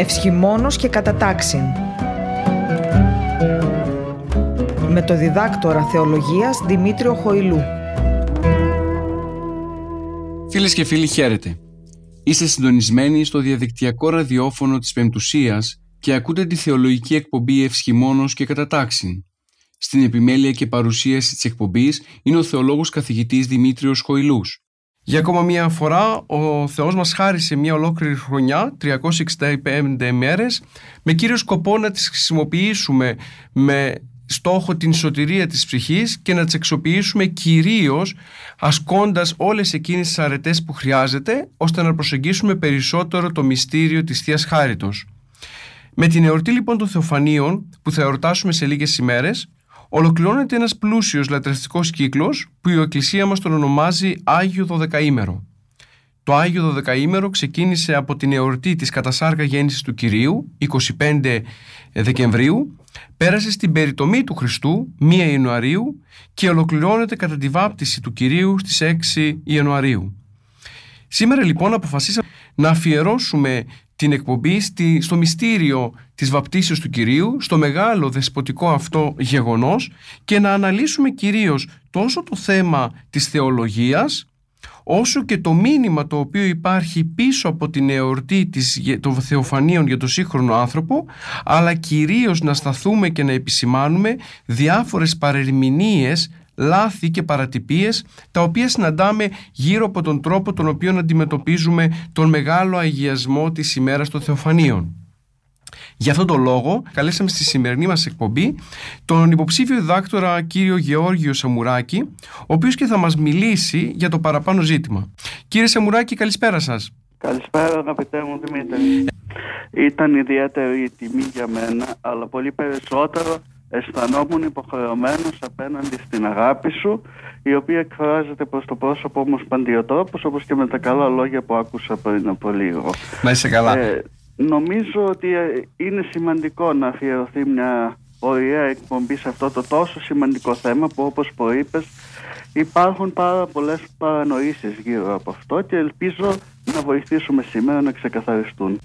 Ευσχημόνος και κατατάξιν με το διδάκτορα θεολογίας Δημήτριο Χοηλού. Φίλες και φίλοι χαίρετε. Είστε συντονισμένοι στο διαδικτυακό ραδιόφωνο της Πεμπτουσίας και ακούτε τη θεολογική εκπομπή Ευσχημόνος και Κατατάξιν. Στην επιμέλεια και παρουσίαση της εκπομπής είναι ο θεολόγος καθηγητής Δημήτριος Χοηλούς. Για ακόμα μία φορά ο Θεός μας χάρισε μια ολόκληρη χρονιά, 365 μέρες, με κύριο σκοπό να τις χρησιμοποιήσουμε με στόχο την σωτηρία της ψυχής και να τις εξοποιήσουμε κυρίως ασκώντας όλες εκείνες τις αρετές που χρειάζεται ώστε να προσεγγίσουμε περισσότερο το μυστήριο της Θείας Χάριτος. Με την εορτή λοιπόν των Θεοφανίων που θα εορτάσουμε σε λίγες ημέρες ολοκληρώνεται ένας πλούσιος λατρευτικός κύκλος που η Εκκλησία μας τον ονομάζει Άγιο Δωδεκαήμερο. Το Άγιο Δωδεκαήμερο ξεκίνησε από την εορτή της κατασάργα γέννησης του Κυρίου, 25 Δεκεμβρίου, πέρασε στην περιτομή του Χριστού, 1 Ιανουαρίου και ολοκληρώνεται κατά τη βάπτιση του Κυρίου στις 6 Ιανουαρίου. Σήμερα λοιπόν αποφασίσαμε να αφιερώσουμε την εκπομπή στη, στο μυστήριο της βαπτίσεως του Κυρίου, στο μεγάλο δεσποτικό αυτό γεγονός και να αναλύσουμε κυρίως τόσο το θέμα της θεολογίας όσο και το μήνυμα το οποίο υπάρχει πίσω από την εορτή της, των Θεοφανίων για τον σύγχρονο άνθρωπο αλλά κυρίως να σταθούμε και να επισημάνουμε διάφορες παρερμηνίες λάθη και παρατυπίες τα οποία συναντάμε γύρω από τον τρόπο τον οποίο αντιμετωπίζουμε τον μεγάλο αγιασμό της ημέρας των Θεοφανίων. Γι' αυτόν τον λόγο καλέσαμε στη σημερινή μας εκπομπή τον υποψήφιο διδάκτορα κύριο Γεώργιο Σαμουράκη ο οποίος και θα μας μιλήσει για το παραπάνω ζήτημα. Κύριε Σαμουράκη καλησπέρα σας. Καλησπέρα αγαπητέ μου Δημήτρη. Ήταν ιδιαίτερη τιμή για μένα αλλά πολύ περισσότερο αισθανόμουν υποχρεωμένος απέναντι στην αγάπη σου η οποία εκφράζεται προς το πρόσωπό μου σπαντιοτρόπως όπως και με τα καλά λόγια που άκουσα πριν από λίγο. Να είσαι καλά. Ε, νομίζω ότι ε, είναι σημαντικό να αφιερωθεί μια ωραία εκπομπή σε αυτό το τόσο σημαντικό θέμα που όπως προείπες υπάρχουν πάρα πολλές παρανοήσεις γύρω από αυτό και ελπίζω να βοηθήσουμε σήμερα να ξεκαθαριστούν.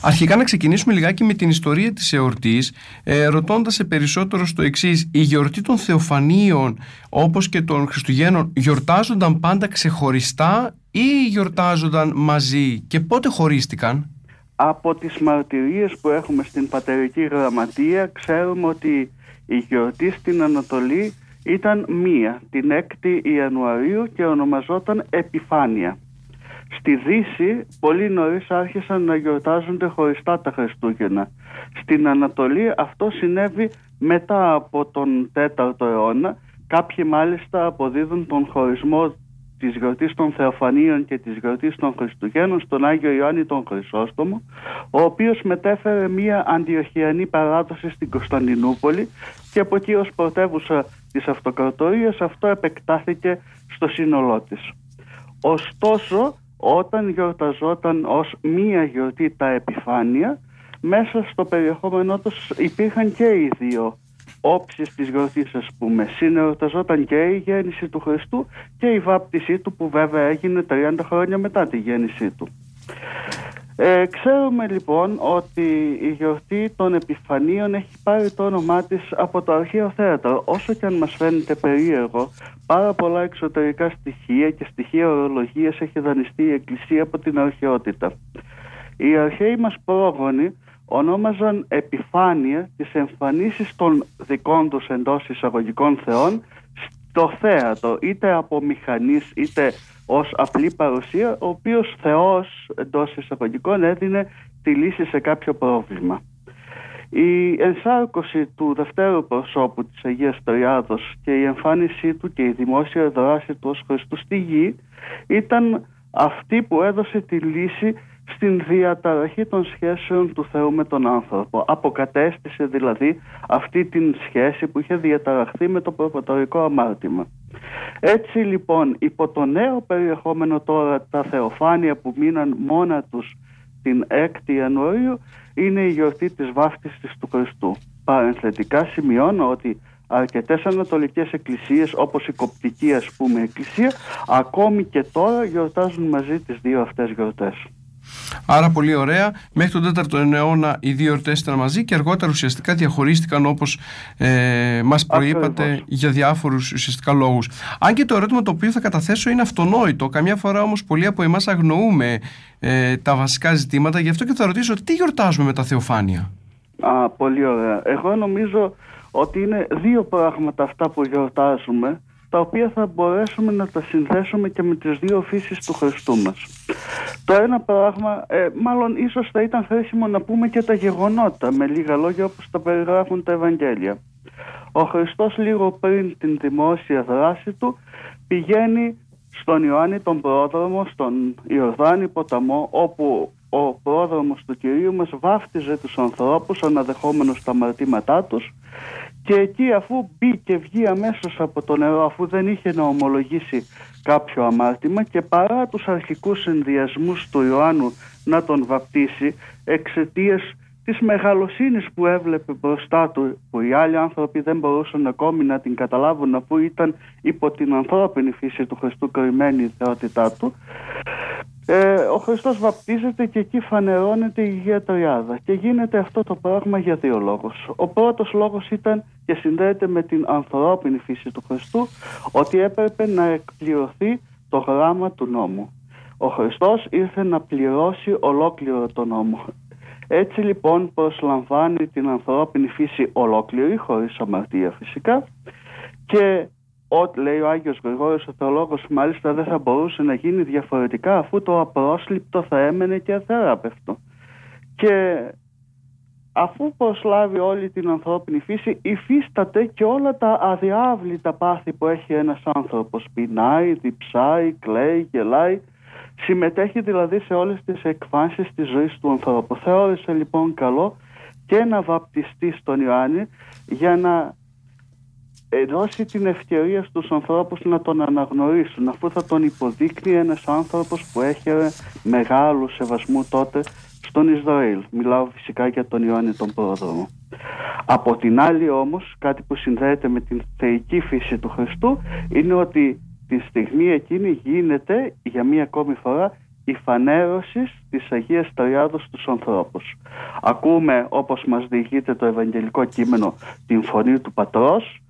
Αρχικά να ξεκινήσουμε λιγάκι με την ιστορία της εορτής ε, ρωτώντας σε περισσότερο στο εξής. η γιορτή των Θεοφανίων όπως και των Χριστουγέννων γιορτάζονταν πάντα ξεχωριστά ή γιορτάζονταν μαζί και πότε χωρίστηκαν; Από τις μαρτυρίες που έχουμε στην πατερική γραμματεία ξέρουμε ότι η γιορτή στην Ανατολή ήταν μία την 6η Ιανουαρίου και ονομαζόταν Επιφάνεια. Στη Δύση πολύ νωρίς άρχισαν να γιορτάζονται χωριστά τα Χριστούγεννα. Στην Ανατολή αυτό συνέβη μετά από τον 4ο αιώνα. Κάποιοι μάλιστα αποδίδουν τον χωρισμό της γιορτής των Θεοφανίων και της γιορτής των Χριστουγέννων στον Άγιο Ιωάννη τον Χρυσόστομο ο οποίος μετέφερε μια αντιοχιανή παράδοση στην Κωνσταντινούπολη και από εκεί ως πρωτεύουσα της αυτοκρατορίας αυτό επεκτάθηκε στο σύνολό της. Ωστόσο όταν γιορταζόταν ως μία γιορτή τα επιφάνεια μέσα στο περιεχόμενό τους υπήρχαν και οι δύο όψεις της γιορτής ας πούμε συνεορταζόταν και η γέννηση του Χριστού και η βάπτισή του που βέβαια έγινε 30 χρόνια μετά τη γέννησή του. Ε, ξέρουμε λοιπόν ότι η γιορτή των Επιφανίων έχει πάρει το όνομά της από το αρχαίο θέατρο. Όσο και αν μας φαίνεται περίεργο, πάρα πολλά εξωτερικά στοιχεία και στοιχεία ορολογίας έχει δανειστεί η Εκκλησία από την αρχαιότητα. Οι αρχαίοι μας πρόγονοι ονόμαζαν επιφάνεια τις εμφανίσεις των δικών τους εντός εισαγωγικών θεών στο θέατρο, είτε από μηχανής είτε ως απλή παρουσία, ο οποίος Θεός εντός εισαγωγικών έδινε τη λύση σε κάποιο πρόβλημα. Η ενσάρκωση του δευτέρου προσώπου της Αγίας Τριάδος και η εμφάνισή του και η δημόσια δράση του ως Χριστού στη γη ήταν αυτή που έδωσε τη λύση στην διαταραχή των σχέσεων του Θεού με τον άνθρωπο. Αποκατέστησε δηλαδή αυτή την σχέση που είχε διαταραχθεί με το προποτορικό αμάρτημα. Έτσι λοιπόν υπό το νέο περιεχόμενο τώρα τα θεοφάνεια που μείναν μόνα τους την 6η Ιανουαρίου είναι η γιορτή της βάφτισης του Χριστού. Παρενθετικά σημειώνω ότι αρκετές ανατολικές εκκλησίες όπως η κοπτική ας πούμε εκκλησία ακόμη και τώρα γιορτάζουν μαζί τις δύο αυτές γιορτές. Άρα πολύ ωραία. Μέχρι τον 4ο αιώνα οι δύο εορτέ ήταν μαζί και αργότερα ουσιαστικά διαχωρίστηκαν όπως ε, μας προείπατε για διάφορους ουσιαστικά λόγους. Αν και το ερώτημα το οποίο θα καταθέσω είναι αυτονόητο. Καμιά φορά όμως πολλοί από εμάς αγνοούμε ε, τα βασικά ζητήματα. Γι' αυτό και θα ρωτήσω τι γιορτάζουμε με τα Θεοφάνεια; Α, πολύ ωραία. Εγώ νομίζω ότι είναι δύο πράγματα αυτά που γιορτάζουμε τα οποία θα μπορέσουμε να τα συνδέσουμε και με τις δύο φύσεις του Χριστού μας. Το ένα πράγμα, ε, μάλλον ίσως θα ήταν χρήσιμο να πούμε και τα γεγονότα με λίγα λόγια όπως τα περιγράφουν τα Ευαγγέλια. Ο Χριστός λίγο πριν την δημόσια δράση του πηγαίνει στον Ιωάννη τον πρόδρομο, στον Ιορδάνη ποταμό όπου ο πρόδρομος του Κυρίου μας βάφτιζε τους ανθρώπους αναδεχόμενος τα αμαρτήματά τους και εκεί αφού μπει και βγει αμέσως από το νερό αφού δεν είχε να ομολογήσει κάποιο αμάρτημα και παρά τους αρχικούς συνδυασμούς του Ιωάννου να τον βαπτίσει εξαιτίας της μεγαλοσύνης που έβλεπε μπροστά του που οι άλλοι άνθρωποι δεν μπορούσαν ακόμη να την καταλάβουν αφού ήταν υπό την ανθρώπινη φύση του Χριστού κρυμμένη η θεότητά του ε, ο Χριστός βαπτίζεται και εκεί φανερώνεται η Αγία Τριάδα και γίνεται αυτό το πράγμα για δύο λόγους. Ο πρώτος λόγος ήταν και συνδέεται με την ανθρώπινη φύση του Χριστού ότι έπρεπε να εκπληρωθεί το γράμμα του νόμου. Ο Χριστός ήρθε να πληρώσει ολόκληρο το νόμο. Έτσι λοιπόν προσλαμβάνει την ανθρώπινη φύση ολόκληρη, χωρίς αμαρτία φυσικά και Ό,τι λέει ο Άγιος Γρηγόριος ο θεολόγος μάλιστα δεν θα μπορούσε να γίνει διαφορετικά αφού το απρόσληπτο θα έμενε και αθεράπευτο. Και αφού προσλάβει όλη την ανθρώπινη φύση υφίσταται και όλα τα αδιάβλητα πάθη που έχει ένας άνθρωπος. Πεινάει, διψάει, κλαίει, γελάει. Συμμετέχει δηλαδή σε όλες τις εκφάνσεις της ζωής του ανθρώπου. Θεώρησε λοιπόν καλό και να βαπτιστεί στον Ιωάννη για να δώσει την ευκαιρία στους ανθρώπους να τον αναγνωρίσουν αφού θα τον υποδείκνει ένας άνθρωπος που έχει μεγάλο σεβασμό τότε στον Ισραήλ. Μιλάω φυσικά για τον Ιωάννη τον Πρόδρομο. Από την άλλη όμως κάτι που συνδέεται με την θεϊκή φύση του Χριστού είναι ότι τη στιγμή εκείνη γίνεται για μία ακόμη φορά η φανέρωση της Αγίας Τριάδος στους ανθρώπους. Ακούμε όπως μας διηγείται το Ευαγγελικό κείμενο την φωνή του Πατρός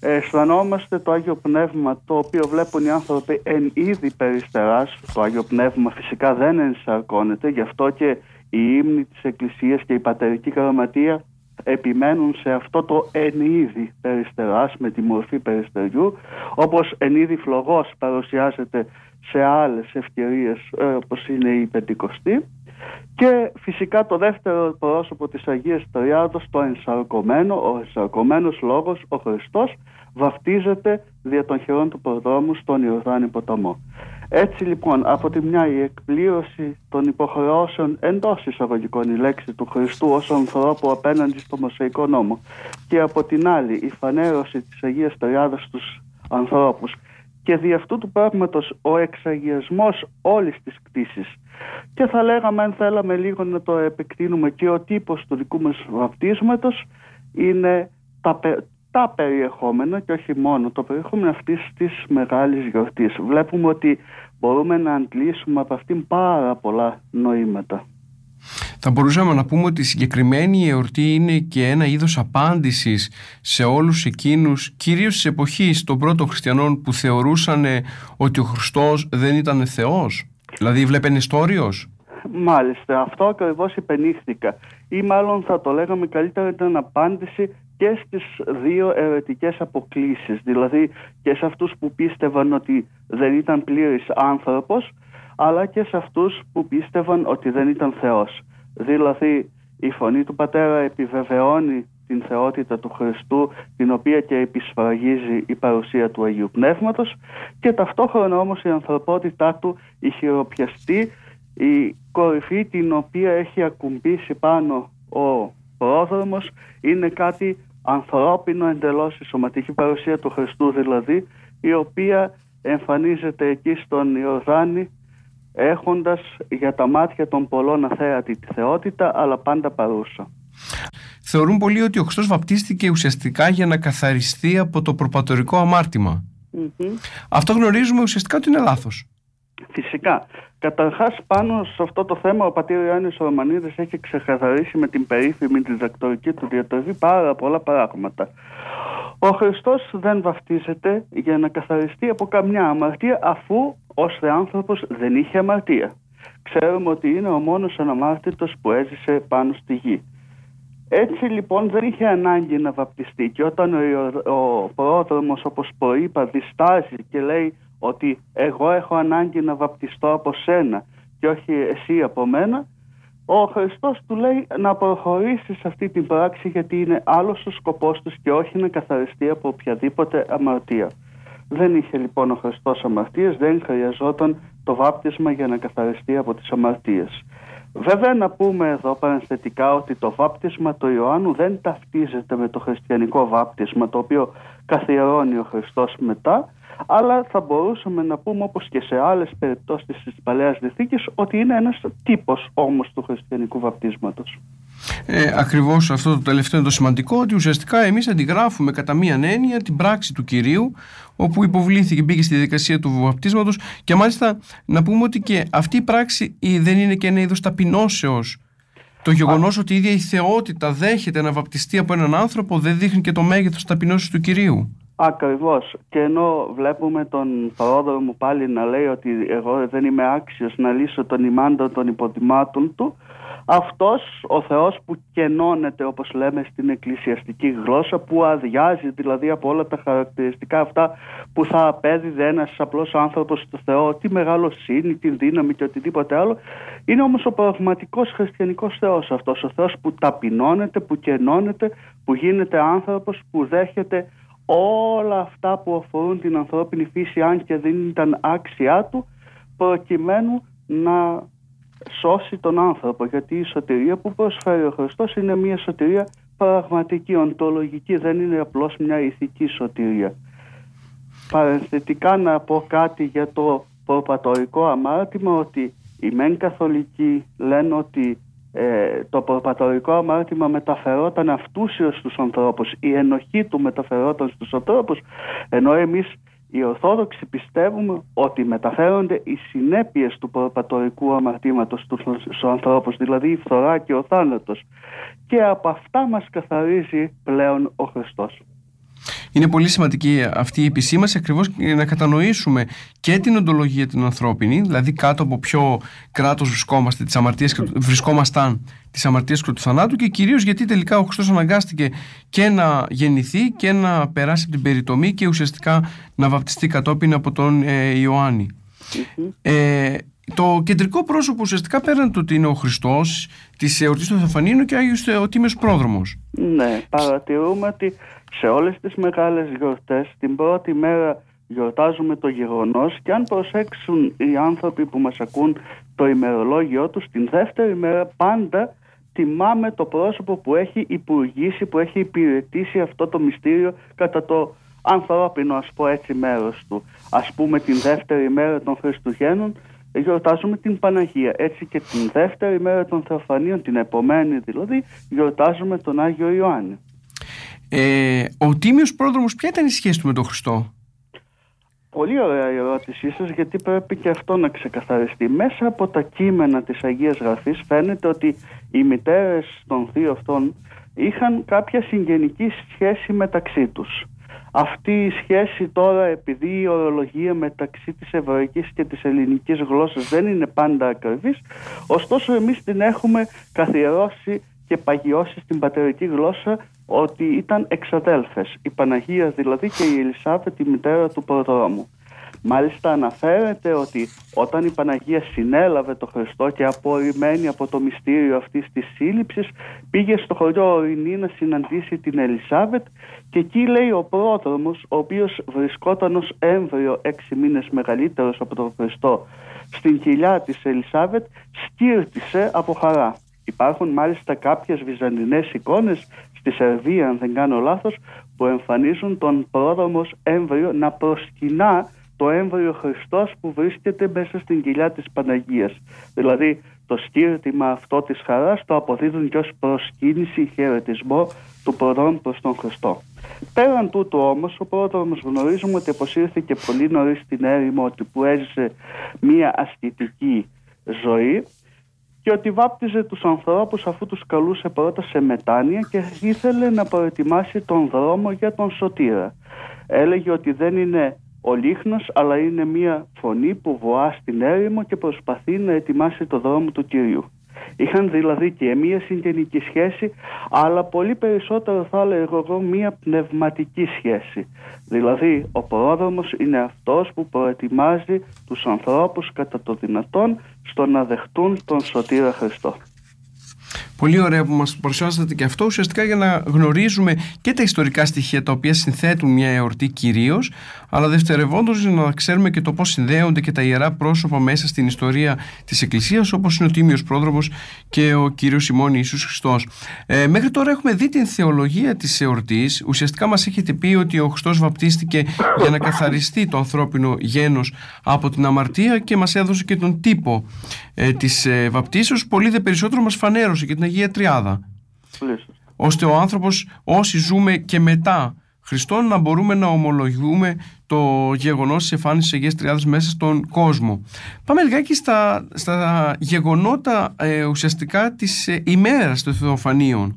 αισθανόμαστε το Άγιο Πνεύμα το οποίο βλέπουν οι άνθρωποι εν είδη περιστεράς. Το Άγιο Πνεύμα φυσικά δεν ενσαρκώνεται γι' αυτό και η ύμνη της Εκκλησίας και η πατερική γραμματεία επιμένουν σε αυτό το εν είδη περιστεράς με τη μορφή περιστεριού όπως εν είδη φλογός παρουσιάζεται σε άλλες ευκαιρίες ε, όπως είναι η Πεντηκοστή και φυσικά το δεύτερο πρόσωπο της Αγίας Τριάδος, το ενσαρκωμένο, ο ενσαρκωμένος λόγος, ο Χριστός, βαφτίζεται δια των χειρών του προδρόμου στον Ιορδάνη ποταμό. Έτσι λοιπόν από τη μια η εκπλήρωση των υποχρεώσεων εντός εισαγωγικών η λέξη του Χριστού ως ανθρώπου απέναντι στο Μωσαϊκό νόμο και από την άλλη η φανέρωση της Αγίας Τριάδας στους ανθρώπους και δι' αυτού του πράγματος ο εξαγιασμός όλης της κτήσης και θα λέγαμε αν θέλαμε λίγο να το επεκτείνουμε και ο τύπος του δικού μας βαπτίσματος είναι τα, τα περιεχόμενα και όχι μόνο το περιεχόμενο αυτής της μεγάλης γιορτής. Βλέπουμε ότι μπορούμε να αντλήσουμε από αυτήν πάρα πολλά νοήματα. Θα μπορούσαμε να πούμε ότι η συγκεκριμένη εορτή είναι και ένα είδος απάντησης σε όλους εκείνους, κυρίως της εποχής των πρώτων χριστιανών που θεωρούσαν ότι ο Χριστός δεν ήταν Θεός. Δηλαδή βλέπουν ιστόριος. Μάλιστα, αυτό ακριβώς υπενήχθηκα. Ή μάλλον θα το λέγαμε καλύτερα ήταν απάντηση και στις δύο αιρετικές αποκλήσεις. Δηλαδή και σε αυτούς που πίστευαν ότι δεν ήταν πλήρης άνθρωπος, αλλά και σε αυτούς που πίστευαν ότι δεν ήταν Θεός. Δηλαδή η φωνή του Πατέρα επιβεβαιώνει την θεότητα του Χριστού την οποία και επισφραγίζει η παρουσία του Αγίου Πνεύματος και ταυτόχρονα όμως η ανθρωπότητά του η χειροπιαστή η κορυφή την οποία έχει ακουμπήσει πάνω ο πρόδρομος είναι κάτι ανθρώπινο εντελώς η σωματική παρουσία του Χριστού δηλαδή η οποία εμφανίζεται εκεί στον Ιορδάνη έχοντας για τα μάτια των πολλών αθέατη τη θεότητα αλλά πάντα παρούσα. Θεωρούν πολλοί ότι ο Χριστός βαπτίστηκε ουσιαστικά για να καθαριστεί από το προπατορικό Αυτό γνωρίζουμε ουσιαστικά ότι είναι λάθος. Φυσικά. Καταρχάς, πάνω σε αυτό το θέμα, ο πατήρ Ιωάννης Ρωμανίδης έχει ξεκαθαρίσει με την περίφημη διδακτορική του διατροφή πάρα πολλά πράγματα. Ο Χριστός δεν βαφτίζεται για να καθαριστεί από καμιά αμαρτία, αφού ως άνθρωπος δεν είχε αμαρτία. Ξέρουμε ότι είναι ο μόνος αναμάρτητος που έζησε πάνω στη γη. Έτσι λοιπόν δεν είχε ανάγκη να βαπτιστεί και όταν ο, ο πρόδρομος όπως προείπα διστάζει και λέει ότι εγώ έχω ανάγκη να βαπτιστώ από σένα και όχι εσύ από μένα ο Χριστός του λέει να προχωρήσεις σε αυτή την πράξη γιατί είναι άλλος ο σκοπός τους και όχι να καθαριστεί από οποιαδήποτε αμαρτία. Δεν είχε λοιπόν ο Χριστός αμαρτίες, δεν χρειαζόταν το βάπτισμα για να καθαριστεί από τις αμαρτίες. Βέβαια να πούμε εδώ παρενθετικά ότι το βάπτισμα του Ιωάννου δεν ταυτίζεται με το χριστιανικό βάπτισμα το οποίο καθιερώνει ο Χριστός μετά αλλά θα μπορούσαμε να πούμε όπως και σε άλλες περιπτώσεις της Παλαιάς Διθήκης ότι είναι ένας τύπος όμως του χριστιανικού βαπτίσματος. Ε, Ακριβώς αυτό το τελευταίο είναι το σημαντικό, ότι ουσιαστικά εμείς αντιγράφουμε κατά μία έννοια την πράξη του κυρίου, όπου υποβλήθηκε, μπήκε στη διαδικασία του βαπτίσματος. Και μάλιστα να πούμε ότι και αυτή η πράξη δεν είναι και ένα είδος ταπεινώσεως. Το γεγονός ότι η ίδια η θεότητα δέχεται να βαπτιστεί από έναν άνθρωπο δεν δείχνει και το μέγεθος ταπεινώσεως του κυρίου. Ακριβώς. Και ενώ βλέπουμε τον πρόδρομο μου πάλι να λέει ότι εγώ δεν είμαι άξιος να λύσω τον ημάντο των υποτιμάτων του, αυτός ο Θεός που κενώνεται όπως λέμε στην εκκλησιαστική γλώσσα που αδειάζει δηλαδή από όλα τα χαρακτηριστικά αυτά που θα απέδιδε ένας απλός άνθρωπος στο Θεό τη μεγαλοσύνη, την δύναμη και οτιδήποτε άλλο είναι όμως ο πραγματικός χριστιανικός Θεός αυτός ο Θεός που ταπεινώνεται, που κενώνεται, που γίνεται άνθρωπος που δέχεται όλα αυτά που αφορούν την ανθρώπινη φύση αν και δεν ήταν άξιά του προκειμένου να σώσει τον άνθρωπο. Γιατί η σωτηρία που προσφέρει ο Χριστός είναι μια σωτηρία πραγματική, οντολογική. Δεν είναι απλώς μια ηθική σωτηρία. Παρενθετικά να πω κάτι για το προπατορικό αμάρτημα ότι οι μεν καθολικοί λένε ότι ε, το προπατορικό αμάρτημα μεταφερόταν αυτούσιος στους ανθρώπους η ενοχή του μεταφερόταν στους ανθρώπους ενώ εμείς οι Ορθόδοξοι πιστεύουμε ότι μεταφέρονται οι συνέπειες του προπατορικού αμαρτήματος στους ανθρώπους, δηλαδή η φθορά και ο θάνατος. Και από αυτά μας καθαρίζει πλέον ο Χριστός. Είναι πολύ σημαντική αυτή η επισήμαση ακριβώς για να κατανοήσουμε και την οντολογία την ανθρώπινη, δηλαδή κάτω από ποιο κράτος βρισκόμαστε, τις αμαρτίες, βρισκόμασταν τις αμαρτίες και του θανάτου και κυρίως γιατί τελικά ο Χριστός αναγκάστηκε και να γεννηθεί και να περάσει από την περιτομή και ουσιαστικά να βαπτιστεί κατόπιν από τον ε, ιωαννη Ε, το κεντρικό πρόσωπο ουσιαστικά πέραν του ότι είναι ο Χριστός, της εορτής του Θεοφανίνου και Άγιος Τίμιο Πρόδρομος. Ναι, παρατηρούμε ότι σε όλες τις μεγάλες γιορτές την πρώτη μέρα γιορτάζουμε το γεγονός και αν προσέξουν οι άνθρωποι που μας ακούν το ημερολόγιο τους την δεύτερη μέρα πάντα τιμάμε το πρόσωπο που έχει υπουργήσει, που έχει υπηρετήσει αυτό το μυστήριο κατά το ανθρώπινο ας πω έτσι μέρος του. Ας πούμε την δεύτερη μέρα των Χριστουγέννων γιορτάζουμε την Παναγία. Έτσι και την δεύτερη μέρα των Θεοφανίων, την επομένη δηλαδή, γιορτάζουμε τον Άγιο Ιωάννη. Ε, ο Τίμιος Πρόδρομος ποια ήταν η σχέση του με τον Χριστό; Πολύ ωραία η ερώτησή σας, γιατί πρέπει και αυτό να ξεκαθαριστεί. Μέσα από τα κείμενα της Αγίας Γραφής φαίνεται ότι οι μητέρες των δύο αυτών είχαν κάποια συγγενική σχέση μεταξύ τους. Αυτή η σχέση τώρα επειδή η ορολογία μεταξύ της εβραϊκής και της ελληνικής γλώσσας δεν είναι πάντα ακριβής ωστόσο εμείς την έχουμε καθιερώσει και παγιώσει στην πατερική γλώσσα ότι ήταν εξαδέλφες, η Παναγίας δηλαδή και η Ελισάβετ η μητέρα του προδρόμου. Μάλιστα αναφέρεται ότι όταν η Παναγία συνέλαβε το Χριστό και απορριμμένη από το μυστήριο αυτής της σύλληψης πήγε στο χωριό Ορεινή να συναντήσει την Ελισάβετ και εκεί λέει ο πρόδρομος ο οποίος βρισκόταν ως έμβριο έξι μήνες μεγαλύτερος από τον Χριστό στην κοιλιά της Ελισάβετ σκύρτησε από χαρά. Υπάρχουν μάλιστα κάποιες βυζαντινές εικόνες στη Σερβία αν δεν κάνω λάθος που εμφανίζουν τον πρόδρομο έμβριο να προσκυνά το έμβριο Χριστός που βρίσκεται μέσα στην κοιλιά της Παναγίας. Δηλαδή το σκύρτημα αυτό της χαράς το αποδίδουν και ως προσκύνηση χαιρετισμό του προδρόμου προς τον Χριστό. Πέραν τούτου όμως, ο πρόδρομος γνωρίζουμε ότι αποσύρθηκε πολύ νωρίς στην έρημο ότι που έζησε μία ασκητική ζωή και ότι βάπτιζε τους ανθρώπους αφού τους καλούσε πρώτα σε μετάνοια και ήθελε να προετοιμάσει τον δρόμο για τον σωτήρα. Έλεγε ότι δεν είναι ο Λίχνος αλλά είναι μια φωνή που βοά στην έρημο και προσπαθεί να ετοιμάσει το δρόμο του Κυρίου. Είχαν δηλαδή και μια συγγενική σχέση αλλά πολύ περισσότερο θα έλεγα εγώ μια πνευματική σχέση. Δηλαδή ο πρόδρομος είναι αυτός που προετοιμάζει τους ανθρώπους κατά το δυνατόν στο να δεχτούν τον Σωτήρα Χριστό. Πολύ ωραία που μας παρουσιάσατε και αυτό ουσιαστικά για να γνωρίζουμε και τα ιστορικά στοιχεία τα οποία συνθέτουν μια εορτή κυρίως, αλλά δευτερευόντως να ξέρουμε και το πώς συνδέονται και τα ιερά πρόσωπα μέσα στην ιστορία της Εκκλησίας όπως είναι ο Τίμιος Πρόδρομος και ο Κύριος Σιμών Ιησούς Χριστός. Ε, μέχρι τώρα έχουμε δει την θεολογία της εορτής. Ουσιαστικά μας έχετε πει ότι ο Χριστός βαπτίστηκε για να καθαριστεί το ανθρώπινο γένος από την αμαρτία και μας έδωσε και τον τύπο ε, της ε, βαπτίσεως. Πολύ δε περισσότερο μας φανέρωσε και την Αγία Τριάδα. Ώστε ο άνθρωπος όσοι ζούμε και μετά Χριστόν να μπορούμε να ομολογούμε το γεγονός της εμφάνισης της Αγίας Τριάδας μέσα στον κόσμο. Πάμε λιγάκι στα, στα γεγονότα ε, ουσιαστικά της ε, ημέρας των θεοφανιων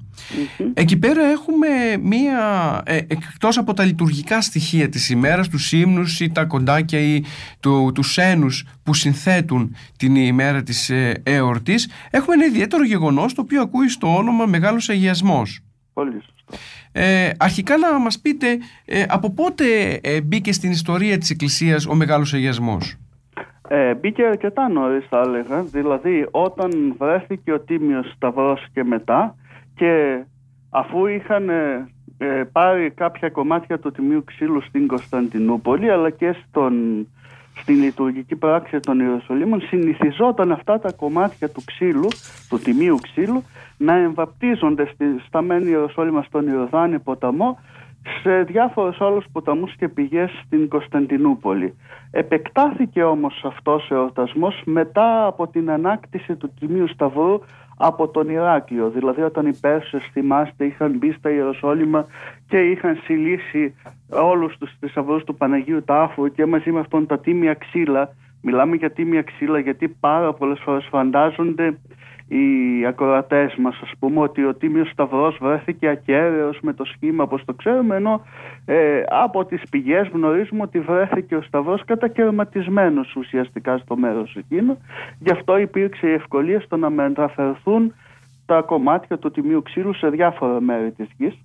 Εκεί πέρα έχουμε μία, ε, εκτός από τα λειτουργικά στοιχεία της ημέρας, τους ύμνους ή τα κοντάκια ή του, τους ένους που συνθέτουν την ημέρα της ε, εορτής, έχουμε ένα ιδιαίτερο γεγονός το οποίο ακούει στο όνομα Μεγάλος Αγιασμός. Πολύ ε, αρχικά να μας πείτε ε, από πότε ε, μπήκε στην ιστορία της Εκκλησίας ο Μεγάλος Αγιασμός; Ε, μπήκε αρκετά νωρίς θα έλεγα, δηλαδή όταν βρέθηκε ο Τίμιος Σταυρός και μετά και αφού είχαν πάρει κάποια κομμάτια του Τιμίου Ξύλου στην Κωνσταντινούπολη αλλά και στον στην λειτουργική πράξη των Ιεροσολύμων συνηθιζόταν αυτά τα κομμάτια του ξύλου, του τιμίου ξύλου, να εμβαπτίζονται στη, στα μεν Ιεροσόλυμα στον Ιορδάνη ποταμό σε διάφορους άλλους ποταμούς και πηγές στην Κωνσταντινούπολη. Επεκτάθηκε όμως αυτός ο εορτασμός μετά από την ανάκτηση του Τιμίου Σταυρού από τον Ηράκλειο. Δηλαδή όταν οι Πέρσες θυμάστε είχαν μπει στα Ιεροσόλυμα και είχαν συλλήσει όλους τους θησαυρούς του Παναγίου Τάφου και μαζί με αυτόν τα τίμια ξύλα. Μιλάμε για τίμια ξύλα γιατί πάρα πολλές φορές φαντάζονται οι ακροατές μας ας πούμε ότι ο Τίμιος Σταυρός βρέθηκε ακέραιος με το σχήμα όπως το ξέρουμε ενώ ε, από τις πηγές γνωρίζουμε ότι βρέθηκε ο Σταυρός κατακαιρματισμένος ουσιαστικά στο μέρος εκείνο. Γι' αυτό υπήρξε η ευκολία στο να μεταφερθούν τα κομμάτια του Τιμίου Ξύλου σε διάφορα μέρη της γης.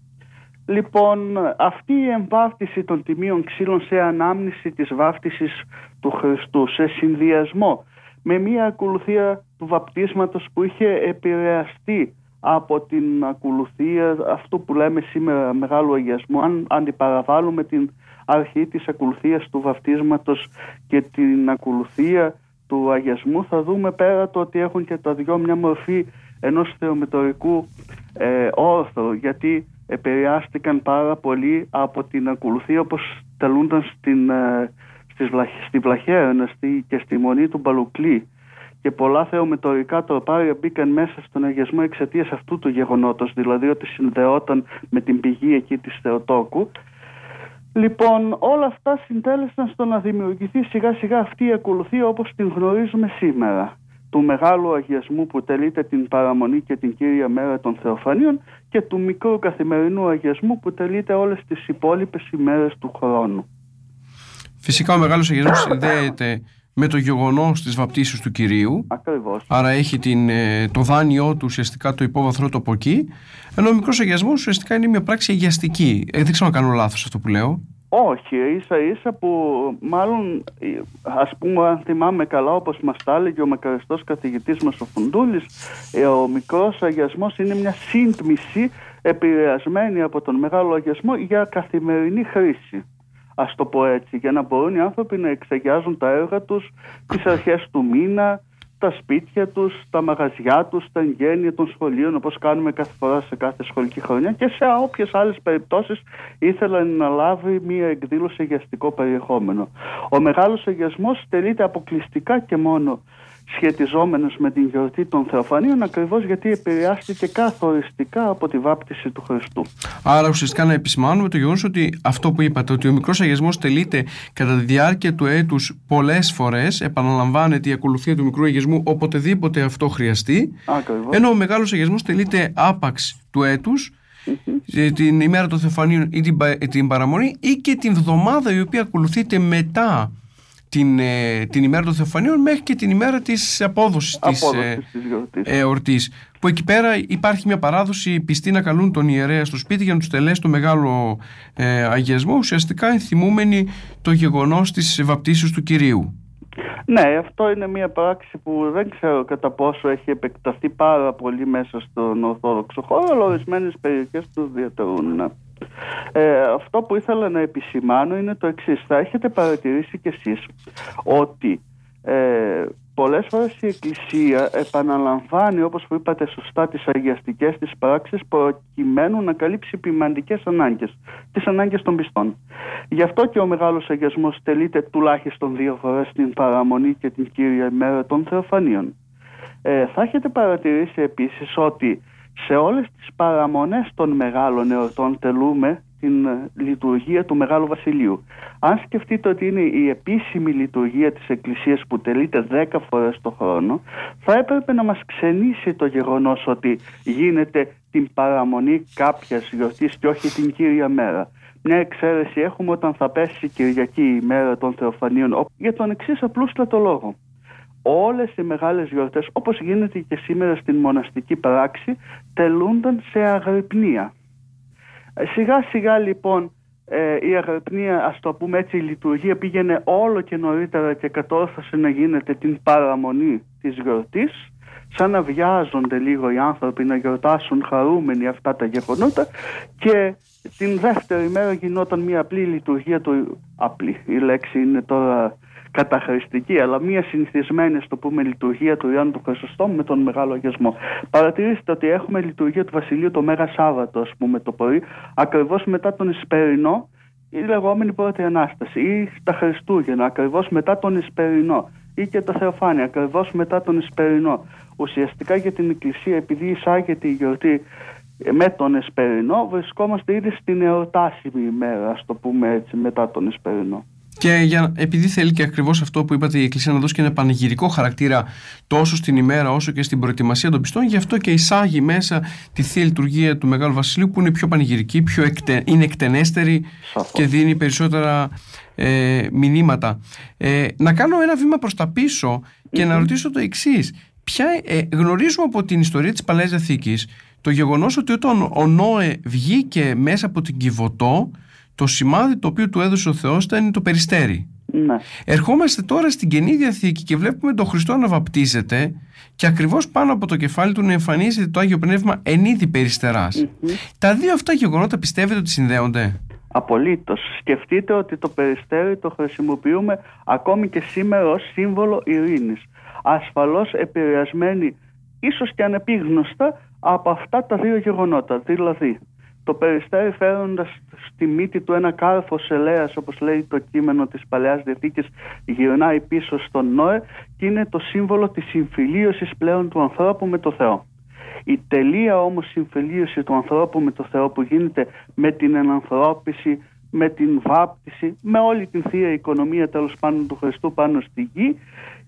Λοιπόν, αυτή η εμβάφτιση των τιμίων ξύλων σε ανάμνηση της βάφτισης του Χριστού, σε συνδυασμό με μια ακολουθία του βαπτίσματος που είχε επηρεαστεί από την ακολουθία αυτού που λέμε σήμερα μεγάλου αγιασμού. Αν αντιπαραβάλλουμε την αρχή της ακολουθίας του βαπτίσματος και την ακολουθία του αγιασμού θα δούμε πέρα το ότι έχουν και τα δυο μια μορφή ενός θεομετωρικού ε, όρθρου γιατί επηρεάστηκαν πάρα πολύ από την ακολουθία όπως τελούνταν στην, ε, στη Βλαχαίρνα και στη Μονή του Μπαλουκλή και πολλά θεομετωρικά τροπάρια μπήκαν μέσα στον αγιασμό εξαιτίας αυτού του γεγονότος, δηλαδή ότι συνδεόταν με την πηγή εκεί της Θεοτόκου. Λοιπόν, όλα αυτά συντέλεσαν στο να δημιουργηθεί σιγά σιγά αυτή η ακολουθία όπως την γνωρίζουμε σήμερα του μεγάλου αγιασμού που τελείται την παραμονή και την κύρια μέρα των Θεοφανίων και του μικρού καθημερινού αγιασμού που τελείται όλες τις υπόλοιπες ημέρες του χρόνου. Φυσικά ο Μεγάλος Αγιασμός συνδέεται με το γεγονός της βαπτίσεως του Κυρίου. Ακριβώς. Άρα έχει την, ε, το δάνειό του ουσιαστικά το υπόβαθρο το από εκεί. Ενώ ο μικρός αγιασμός ουσιαστικά είναι μια πράξη αγιαστική. Ε, δεν ξέρω αν κάνω λάθος αυτό που λέω. Όχι, ίσα ίσα που μάλλον ας πούμε αν θυμάμαι καλά όπως μας τα έλεγε ο μακαριστός καθηγητής μας ο Φουντούλης ε, ο μικρός αγιασμός είναι μια σύντμηση επηρεασμένη από τον μεγάλο αγιασμό για καθημερινή χρήση ας το πω έτσι για να μπορούν οι άνθρωποι να εξαγιάζουν τα έργα τους τις αρχές του μήνα τα σπίτια τους, τα μαγαζιά τους, τα εγγένεια των σχολείων όπως κάνουμε κάθε φορά σε κάθε σχολική χρονιά και σε όποιες άλλες περιπτώσεις ήθελαν να λάβει μία εκδήλωση αγιαστικό περιεχόμενο. Ο μεγάλος αγιασμός τελείται αποκλειστικά και μόνο σχετιζόμενες με την γιορτή των Θεοφανίων ακριβώς γιατί επηρεάστηκε καθοριστικά από τη βάπτιση του Χριστού. Άρα ουσιαστικά να επισημάνουμε το γεγονός ότι αυτό που είπατε ότι ο μικρός αγιασμός τελείται κατά τη διάρκεια του έτους πολλές φορές επαναλαμβάνεται η ακολουθία του μικρού αγιασμού οποτεδήποτε αυτό χρειαστεί Ακριβώς. ενώ ο μεγάλος αγιασμός τελείται άπαξ του έτους ε, την ημέρα των Θεοφανίων ή την, πα- την παραμονή ή και την εβδομάδα η οποία ακολουθείται μετά την, ε, την ημέρα των Θεοφανίων μέχρι και την ημέρα της απόδοσης, της Απόδοσης ε, της γιορτής. εορτής που εκεί πέρα υπάρχει μια παράδοση πιστοί να καλούν τον ιερέα στο σπίτι για να τους τελέσει το μεγάλο ε, αγιασμό ουσιαστικά ενθυμούμενοι το γεγονός της βαπτίσεως του Κυρίου. Ναι, αυτό είναι μια πράξη που δεν ξέρω κατά πόσο έχει επεκταθεί πάρα πολύ μέσα στον Ορθόδοξο χώρο, αλλά ορισμένες περιοχές το διατηρούν. Ναι. Ε, αυτό που ήθελα να επισημάνω είναι το εξής. Θα έχετε παρατηρήσει κι εσείς ότι ε, πολλές φορές η Εκκλησία επαναλαμβάνει όπως που είπατε σωστά τις αγιαστικές της πράξεις προκειμένου να καλύψει ποιμαντικές ανάγκες, τις ανάγκες των πιστών. Γι' αυτό και ο Μεγάλος Αγιασμός τελείται τουλάχιστον δύο φορές την παραμονή και την Κύρια ημέρα των Θεοφανίων. Ε, θα έχετε παρατηρήσει επίσης ότι σε όλες τις παραμονές των μεγάλων εορτών τελούμε την ε, λειτουργία του Μεγάλου Βασιλείου. Αν σκεφτείτε ότι είναι η επίσημη λειτουργία της Εκκλησίας που τελείται 10 φορές το χρόνο, θα έπρεπε να μας ξενήσει το γεγονός ότι γίνεται την παραμονή κάποιας γιορτής και όχι την Κύρια Μέρα. Μια εξαίρεση έχουμε όταν θα πέσει η Κυριακή η μέρα των Θεοφανίων για τον εξής απλούστατο λόγο όλες οι μεγάλες γιορτές όπως γίνεται και σήμερα στην μοναστική πράξη τελούνταν σε αγρυπνία. Ε, Σιγά σιγά λοιπόν ε, η αγρυπνία ας το πούμε έτσι η λειτουργία πήγαινε όλο και νωρίτερα και κατόρθωσε να γίνεται την παραμονή της γιορτής σαν να βιάζονται λίγο οι άνθρωποι να γιορτάσουν χαρούμενοι αυτά τα γεγονότα και την δεύτερη μέρα γινόταν μια απλή λειτουργία του απλή η λέξη είναι τώρα καταχρηστική, αλλά μια συνηθισμένη, στο πούμε, λειτουργία του Ιωάννου του Χρυσοστόμου με τον Μεγάλο Αγιασμό. Παρατηρήστε ότι έχουμε λειτουργία του Βασιλείου το Μέγα Σάββατο, ας πούμε, το πρωί, ακριβώς μετά τον Ισπερινό, η λεγόμενη πρώτη ανάσταση, ή τα Χριστούγεννα, ακριβώς μετά τον Ισπερινό, ή και τα Θεοφάνεια, ακριβώς μετά τον Ισπερινό. Ουσιαστικά για την Εκκλησία, επειδή εισάγεται η γιορτή με τον Εσπερινό, βρισκόμαστε ήδη στην εορτάσιμη ημέρα, ας το πούμε έτσι, μετά τον Εσπερινό. Και για, επειδή θέλει και ακριβώς αυτό που είπατε, η Εκκλησία να δώσει και ένα πανηγυρικό χαρακτήρα τόσο στην ημέρα όσο και στην προετοιμασία των πιστών, γι' αυτό και εισάγει μέσα τη θεία λειτουργία του Μεγάλου Βασιλείου που είναι πιο πανηγυρική, πιο εκτε, είναι εκτενέστερη Σαφώς. και δίνει περισσότερα ε, μηνύματα. Ε, να κάνω ένα βήμα προς τα πίσω και να ρωτήσω το εξής. Ποια, ε, γνωρίζουμε από την ιστορία της Παλαιάς Διαθήκης το γεγονός ότι όταν ο Νόε βγήκε μέσα από την Κιβωτό το σημάδι το οποίο του έδωσε ο Θεός ήταν το περιστέρι. Ναι. Ερχόμαστε τώρα στην Καινή Διαθήκη και βλέπουμε τον Χριστό να βαπτίζεται και ακριβώς πάνω από το κεφάλι του να εμφανίζεται το Άγιο Πνεύμα εν είδη περιστεράς. Τα δύο αυτά γεγονότα πιστεύετε ότι συνδέονται; Απολύτως. Σκεφτείτε ότι το περιστέρι το χρησιμοποιούμε ακόμη και σήμερα ως σύμβολο ειρήνης. Ασφαλώς επηρεασμένοι, ίσως και ανεπίγνωστα, από αυτά τα δύο γεγονότα. Δηλαδή, το περιστέρι φέροντας στη μύτη του ένα κάρφος ελέας, όπως λέει το κείμενο της Παλαιάς Διαθήκης, γυρνάει πίσω στον Νόε και είναι το σύμβολο της συμφιλίωσης πλέον του ανθρώπου με το Θεό. Η τελεία όμως συμφιλίωση του ανθρώπου με το Θεό που γίνεται με την ενανθρώπιση, με την βάπτιση, με όλη την θεία οικονομία τέλος πάντων του Χριστού πάνω στη γη,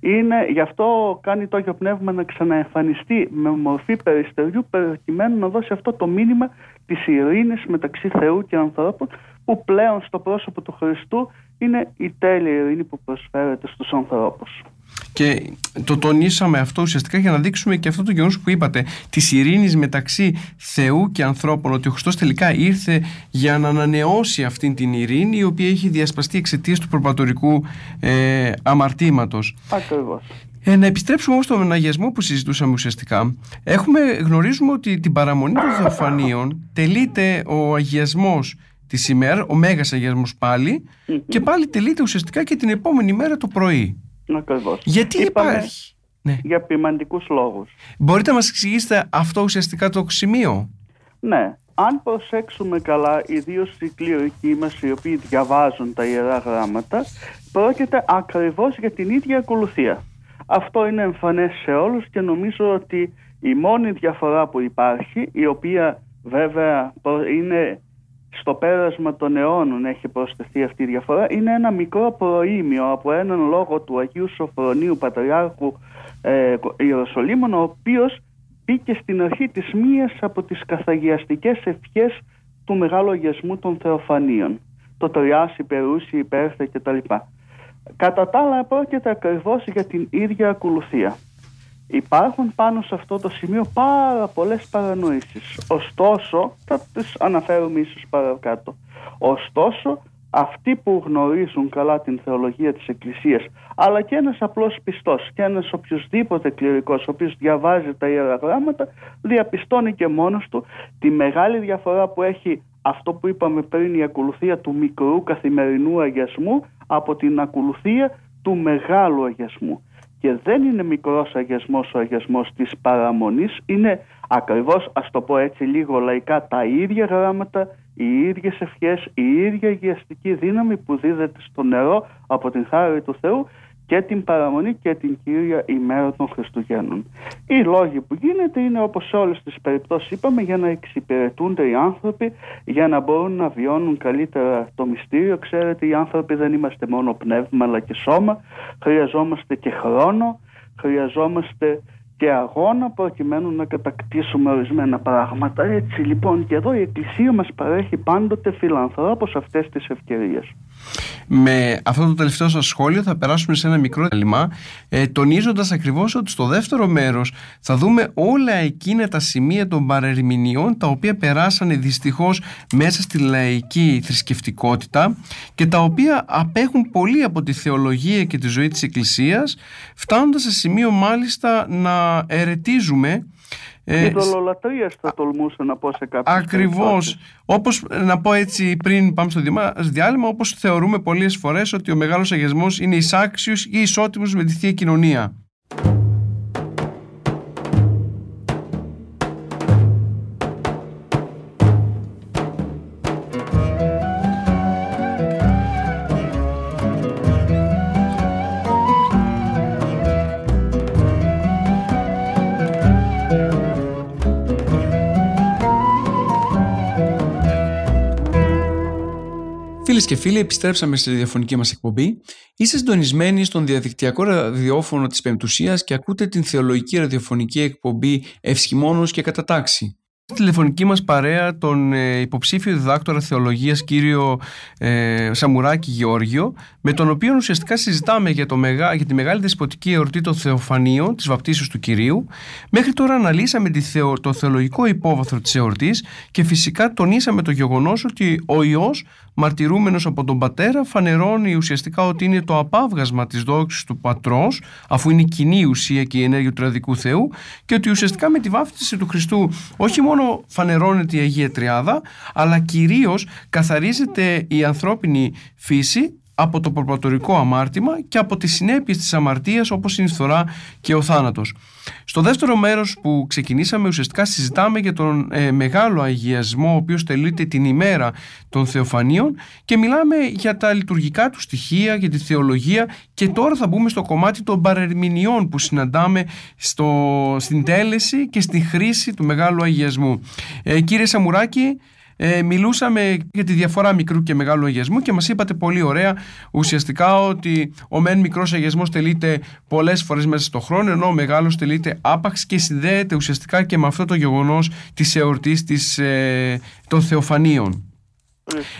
είναι, γι' αυτό κάνει το Άγιο Πνεύμα να ξαναεμφανιστεί με μορφή περιστεριού προκειμένου να δώσει αυτό το μήνυμα της ειρήνης μεταξύ Θεού και ανθρώπων που πλέον στο πρόσωπο του Χριστού είναι η τέλεια ειρήνη που προσφέρεται στους ανθρώπους. Και το τονίσαμε αυτό ουσιαστικά για να δείξουμε και αυτό το γεγονός που είπατε, της ειρήνης μεταξύ Θεού και ανθρώπων, ότι ο Χριστός τελικά ήρθε για να ανανεώσει αυτή την ειρήνη, η οποία έχει διασπαστεί εξαιτίας του προπατορικού ε, αμαρτήματος. Ακριβώς. Ε, να επιστρέψουμε όμως στον αγιασμό που συζητούσαμε ουσιαστικά. Έχουμε, γνωρίζουμε ότι την παραμονή των Θεοφανίων τελείται ο αγιασμός της ημέρας, ο Μέγας αγιασμός πάλι, και πάλι τελείται ουσιαστικά και την επόμενη μέρα το πρωί. Ακριβώς. Γιατί υπάρχει; Ναι. Για ποιμαντικούς λόγους. Μπορείτε να μας εξηγήσετε αυτό ουσιαστικά το σημείο; Ναι. Αν προσέξουμε καλά, ιδίω οι κληρικοί μας οι οποίοι διαβάζουν τα ιερά γράμματα, πρόκειται ακριβώς για την ίδια ακολουθία. Αυτό είναι εμφανές σε όλους και νομίζω ότι η μόνη διαφορά που υπάρχει, η οποία βέβαια είναι στο πέρασμα των αιώνων έχει προσθεθεί αυτή η διαφορά, είναι ένα μικρό προήμιο από έναν λόγο του Αγίου Σοφρονίου Πατριάρχου ε, Ιεροσολύμων, ο οποίος μπήκε στην αρχή της μίας από τις καθαγιαστικές ευχές του Μεγάλου Αγιασμού των Θεοφανίων. Το Τριάσι, Περούσι, Υπέρθε κτλ. Κατά τα άλλα πρόκειται ακριβώ για την ίδια ακολουθία. Υπάρχουν πάνω σε αυτό το σημείο πάρα πολλές παρανοήσεις. Ωστόσο, θα τις αναφέρουμε ίσως παρακάτω. Ωστόσο, αυτοί που γνωρίζουν καλά την θεολογία της Εκκλησίας αλλά και ένας απλός πιστός και ένας οποιοδήποτε κληρικός ο οποίος διαβάζει τα Ιερά Γράμματα διαπιστώνει και μόνος του τη μεγάλη διαφορά που έχει αυτό που είπαμε πριν η ακολουθία του μικρού καθημερινού αγιασμού από την ακολουθία του μεγάλου αγιασμού. Και δεν είναι μικρός αγιασμός ο αγιασμός της παραμονής, είναι ακριβώς ας το πω έτσι λίγο λαϊκά τα ίδια γράμματα, οι ίδιες ευχές, η ίδια αγιαστική δύναμη που δίδεται στο νερό από την χάρη του Θεού και την παραμονή και την Κύρια ημέρα των Χριστουγέννων. Οι λόγοι που γίνεται είναι όπως σε όλες τις περιπτώσεις είπαμε για να εξυπηρετούνται οι άνθρωποι, για να μπορούν να βιώνουν καλύτερα το μυστήριο. Ξέρετε οι άνθρωποι δεν είμαστε μόνο πνεύμα αλλά και σώμα, χρειαζόμαστε και χρόνο, χρειαζόμαστε και αγώνα προκειμένου να κατακτήσουμε ορισμένα πράγματα. Έτσι λοιπόν και εδώ η Εκκλησία μας παρέχει πάντοτε φιλανθρώπους αυτές τις ευκαιρίες. Με αυτό το τελευταίο σας σχόλιο θα περάσουμε σε ένα μικρό λιμά ε, τονίζοντας ακριβώς ότι στο δεύτερο μέρος θα δούμε όλα εκείνα τα σημεία των παρερμηνιών τα οποία περάσανε δυστυχώς μέσα στη λαϊκή θρησκευτικότητα και τα οποία απέχουν πολύ από τη θεολογία και τη ζωή της Εκκλησίας φτάνοντας σε σημείο μάλιστα να ερετίζουμε ε, Ιδωλολατρία θα τολμούσα να πω σε κάποιες Ακριβώς. Όπως να πω έτσι πριν πάμε στο διάλειμμα, όπως θεωρούμε πολλές φορές ότι ο μεγάλος αγιασμός είναι εισάξιος ή ισότιμος με τη Θεία Κοινωνία. Φίλε και φίλοι, επιστρέψαμε στη διαφωνική μας εκπομπή. Είστε συντονισμένοι στον διαδικτυακό ραδιόφωνο της Πεμπτουσίας και ακούτε την θεολογική ραδιοφωνική εκπομπή Ευσχημόνο και Κατατάξη τηλεφωνική μας παρέα τον ε, υποψήφιο διδάκτορα θεολογίας κύριο ε, Σαμουράκη Γεώργιο με τον οποίο ουσιαστικά συζητάμε για, το μεγά, για τη μεγάλη δεσποτική εορτή των Θεοφανίων της βαπτίσεως του Κυρίου. Μέχρι τώρα αναλύσαμε τη θεο, το θεολογικό υπόβαθρο της εορτής και φυσικά τονίσαμε το γεγονός ότι ο Υιός μαρτυρούμενος από τον Πατέρα φανερώνει ουσιαστικά ότι είναι το απάβγασμα της δόξης του Πατρός αφού είναι η κοινή ουσία και η ενέργεια του Ραδικού Θεού και ότι ουσιαστικά με τη βάφτιση του Χριστού όχι μόνο φανερώνεται η Αγία Τριάδα αλλά κυρίως καθαρίζεται η ανθρώπινη φύση από το προπατορικό αμάρτημα και από τις συνέπειες της αμαρτίας όπως είναι η φθορά και ο θάνατος. Στο δεύτερο μέρος που ξεκινήσαμε ουσιαστικά συζητάμε για τον ε, μεγάλο αγιασμό ο οποίος τελείται την ημέρα των Θεοφανίων και μιλάμε για τα λειτουργικά του στοιχεία, για τη θεολογία και τώρα θα μπούμε στο κομμάτι των παρερμηνιών που συναντάμε στο, στην τέλεση και στη χρήση του μεγάλου αγιασμού. Ε, κύριε Σαμουράκη, ε, μιλούσαμε για τη διαφορά μικρού και μεγάλου αγιασμού και μας είπατε πολύ ωραία ουσιαστικά ότι ο μεν μικρός αγιασμός τελείται πολλές φορές μέσα στο χρόνο ενώ ο μεγάλος τελείται άπαξ και συνδέεται ουσιαστικά και με αυτό το γεγονός της εορτής της, ε, των Θεοφανίων.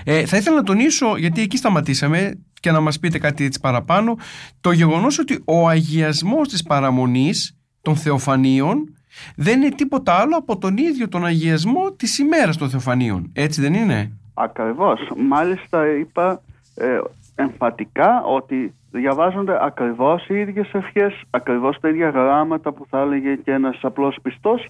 Ε, θα ήθελα να τονίσω, γιατί εκεί σταματήσαμε και να μας πείτε κάτι έτσι παραπάνω, το γεγονός ότι ο αγιασμός της παραμονής των Θεοφανίων δεν είναι τίποτα άλλο από τον ίδιο τον αγιασμό της ημέρας των Θεοφανίων. Έτσι δεν είναι; Ακριβώς. Μάλιστα είπα ε, εμφατικά ότι διαβάζονται ακριβώς οι ίδιες ευχές, ακριβώς τα ίδια γράμματα που θα έλεγε και ένας απλός πιστός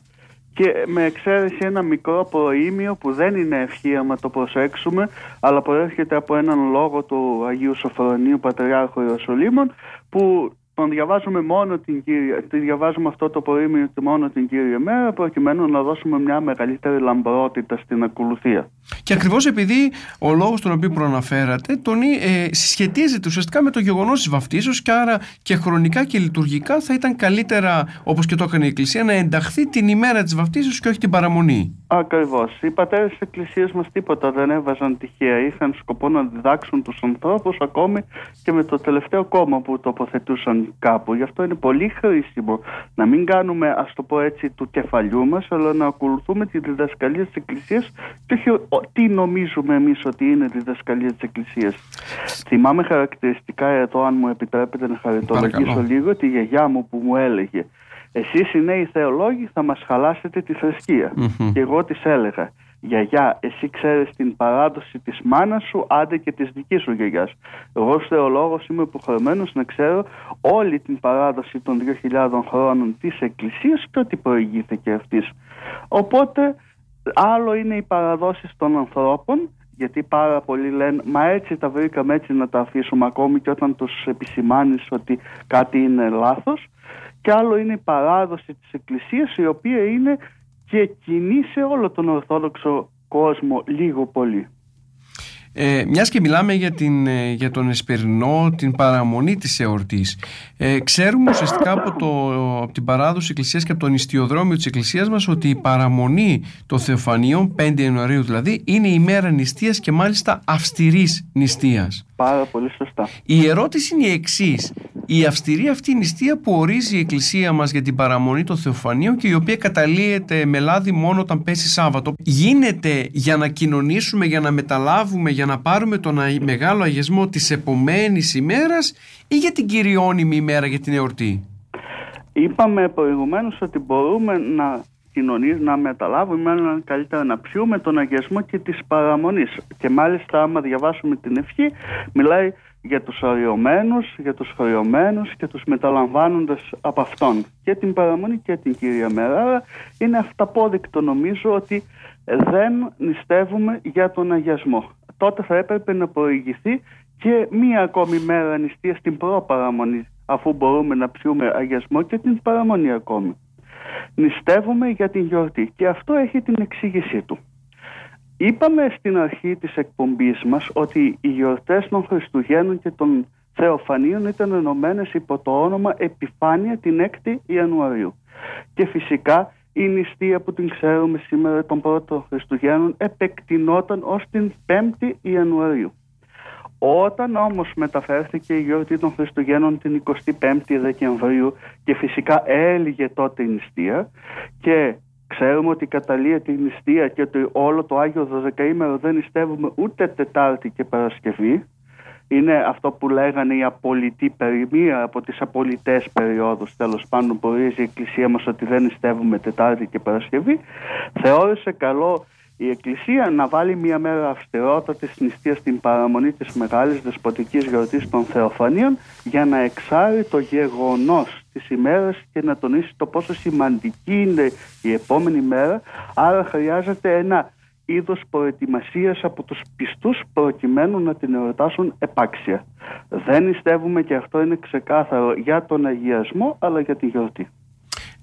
και με εξαίρεση ένα μικρό προήμιο που δεν είναι ευχή άμα το προσέξουμε αλλά προέρχεται από έναν λόγο του Αγίου Σοφρονίου Πατριάρχου Ιεροσολύμων που τον διαβάζουμε μόνο την Κύρια, τη διαβάζουμε αυτό το προήμιο μόνο την Κύρια μέρα προκειμένου να δώσουμε μια μεγαλύτερη λαμπρότητα στην ακολουθία. Και ακριβώς επειδή ο λόγος τον οποίο προαναφέρατε τον, ε, συσχετίζεται ουσιαστικά με το γεγονός της βαφτίσεως και άρα και χρονικά και λειτουργικά θα ήταν καλύτερα όπως και το έκανε η Εκκλησία να ενταχθεί την ημέρα της βαφτίσεως και όχι την παραμονή. Ακριβώς. Οι πατέρες της Εκκλησίας μας τίποτα δεν έβαζαν τυχαία. Είχαν σκοπό να διδάξουν τους ανθρώπους ακόμη και με το τελευταίο κόμμα που τοποθετούσαν κάπου. Γι' αυτό είναι πολύ χρήσιμο να μην κάνουμε ας το πω έτσι του κεφαλιού μας αλλά να ακολουθούμε τη διδασκαλία της Εκκλησίας και όχι τι νομίζουμε εμείς ότι είναι τη διδασκαλία της Εκκλησίας. Θυμάμαι χαρακτηριστικά εδώ αν μου επιτρέπετε να χαριτολογήσω λίγο τη γιαγιά μου που μου έλεγε εσείς οι νέοι θεολόγοι θα μας χαλάσετε τη θρησκεία. Και εγώ της έλεγα Γιαγιά, εσύ ξέρεις την παράδοση της μάνας σου, άντε και της δικής σου γιαγιάς. Εγώ ως θεολόγος είμαι υποχρεωμένος να ξέρω όλη την παράδοση των 2.000 χρόνων της Εκκλησίας και ό,τι προηγήθηκε αυτής. Οπότε, άλλο είναι οι παραδόσεις των ανθρώπων, γιατί πάρα πολλοί λένε «Μα έτσι τα βρήκαμε, έτσι να τα αφήσουμε ακόμη και όταν τους επισημάνεις ότι κάτι είναι λάθος» και άλλο είναι η παράδοση της Εκκλησίας η οποία είναι και κοινή σε όλο τον Ορθόδοξο κόσμο λίγο πολύ. Ε, μιας και μιλάμε για, την, ε, για τον Εσπερινό, την παραμονή της εορτής ε, ξέρουμε ουσιαστικά από, το, από την παράδοση Εκκλησίας και από το νηστιοδρόμιο της Εκκλησίας μας ότι η παραμονή των Θεοφανίων 5 Ιανουαρίου δηλαδή είναι η μέρα νηστείας και μάλιστα αυστηρής νηστείας Πάρα πολύ σωστά Η ερώτηση είναι η εξής. Η αυστηρή αυτή νηστεία που ορίζει η Εκκλησία μας για την παραμονή των Θεοφανίων και η οποία καταλύεται με λάδι μόνο όταν πέσει Σάββατο γίνεται για να κοινωνήσουμε, για να μεταλάβουμε, για να πάρουμε τον μεγάλο αγιασμό της επομένης ημέρας ή για την κυριώνυμη ημέρα για την εορτή; Είπαμε προηγουμένως ότι μπορούμε να κοινωνίες να μεταλάβουμε, μάλλον καλύτερα να πιούμε τον αγιασμό και της παραμονής. Και μάλιστα άμα διαβάσουμε την ευχή μιλάει για τους αριωμένους, για τους χρεωμένους και τους μεταλαμβάνοντας από αυτόν και την παραμονή και την Κυρία Μέρα. Άρα είναι αυταπόδεικτο νομίζω ότι δεν νηστεύουμε για τον αγιασμό. Τότε θα έπρεπε να προηγηθεί και μία ακόμη μέρα νηστεία στην προπαραμονή αφού μπορούμε να πιούμε αγιασμό και την παραμονή ακόμη. Νηστεύουμε για την γιορτή και αυτό έχει την εξήγησή του. Είπαμε στην αρχή της εκπομπής μας ότι οι γιορτές των Χριστουγέννων και των Θεοφανίων ήταν ενωμένες υπό το όνομα Επιφάνεια την 6η Ιανουαρίου. Και φυσικά η νηστεία που την ξέρουμε σήμερα των πρώτων Χριστουγέννων επεκτηνόταν ως την 5η Ιανουαρίου. Όταν όμως μεταφέρθηκε η γιορτή των Χριστουγέννων την 25η Δεκεμβρίου και φυσικά έλυγε τότε η νηστεία και ξέρουμε ότι καταλύεται η νηστεία και ότι όλο το Άγιο Δωδεκαήμερο δεν νηστεύουμε ούτε Τετάρτη και Παρασκευή. Είναι αυτό που λέγανε η απολυτή περιμία από τις απολυτές περιόδους. Τέλος πάντων που ορίζει η Εκκλησία μας ότι δεν νηστεύουμε Τετάρτη και Παρασκευή. Θεώρησε καλό η Εκκλησία να βάλει μια μέρα αυστηρότατη νηστείας στην παραμονή της μεγάλης δεσποτικής γιορτής των Θεοφανίων για να εξάρει το γεγονός της ημέρας και να τονίσει το πόσο σημαντική είναι η επόμενη μέρα άρα χρειάζεται ένα είδος προετοιμασίας από τους πιστούς προκειμένου να την εορτάσουν επάξια. Δεν νηστεύουμε και αυτό είναι ξεκάθαρο για τον αγιασμό αλλά για τη γιορτή.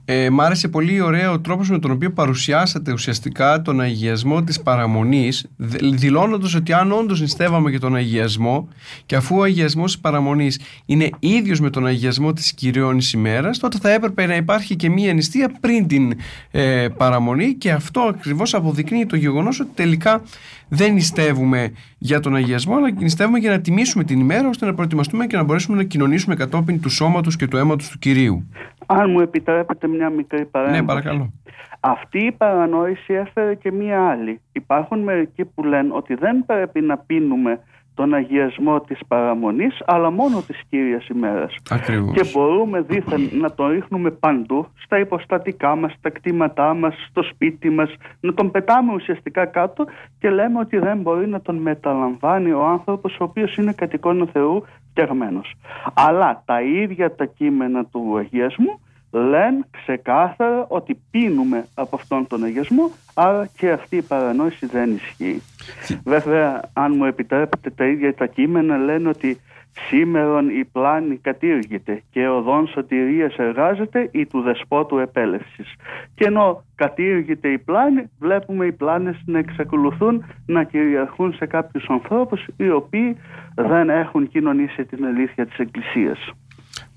Ε, μ' άρεσε πολύ ωραίο ο τρόπος με τον οποίο παρουσιάσατε ουσιαστικά τον αγιασμό της παραμονής δηλώνοντας ότι αν όντως νηστεύαμε για τον αγιασμό και αφού ο αγιασμός της παραμονής είναι ίδιος με τον αγιασμό της κυριώνης ημέρας τότε θα έπρεπε να υπάρχει και μία νηστεία πριν την ε, παραμονή και αυτό ακριβώς αποδεικνύει το γεγονός ότι τελικά δεν νηστεύουμε για τον αγιασμό, αλλά νηστεύουμε για να τιμήσουμε την ημέρα ώστε να προετοιμαστούμε και να μπορέσουμε να κοινωνήσουμε κατόπιν του σώματος και του αίματος του κυρίου. Αν μου επιτρέπετε μια μικρή παρέμβαση. Ναι, παρακαλώ. Αυτή η παρανόηση έφερε και μία άλλη. Υπάρχουν μερικοί που λένε ότι δεν πρέπει να πίνουμε τον αγιασμό της παραμονής αλλά μόνο της Κύριας ημέρας. Ακριβώς. Και μπορούμε δίθεν να τον ρίχνουμε παντού, στα υποστατικά μας, στα κτήματά μας, στο σπίτι μας, να τον πετάμε ουσιαστικά κάτω και λέμε ότι δεν μπορεί να τον μεταλαμβάνει ο άνθρωπος ο οποίος είναι κατ' εικόνα Θεού φτιαγμένος. Αλλά τα ίδια τα κείμενα του αγιασμού λένε ξεκάθαρα ότι πίνουμε από αυτόν τον αγιασμό άρα και αυτή η παρανόηση δεν ισχύει. Βέβαια αν μου επιτρέπετε τα ίδια τα κείμενα λένε ότι Σήμερον η πλάνη κατήργεται και οδόν σωτηρίας εργάζεται ή του δεσπότου επέλευσης. Και ενώ κατήργεται η πλάνη, βλέπουμε οι πλάνες να εξακολουθούν να κυριαρχούν σε κάποιους ανθρώπους οι οποίοι δεν έχουν κοινωνήσει την αλήθεια της Εκκλησίας.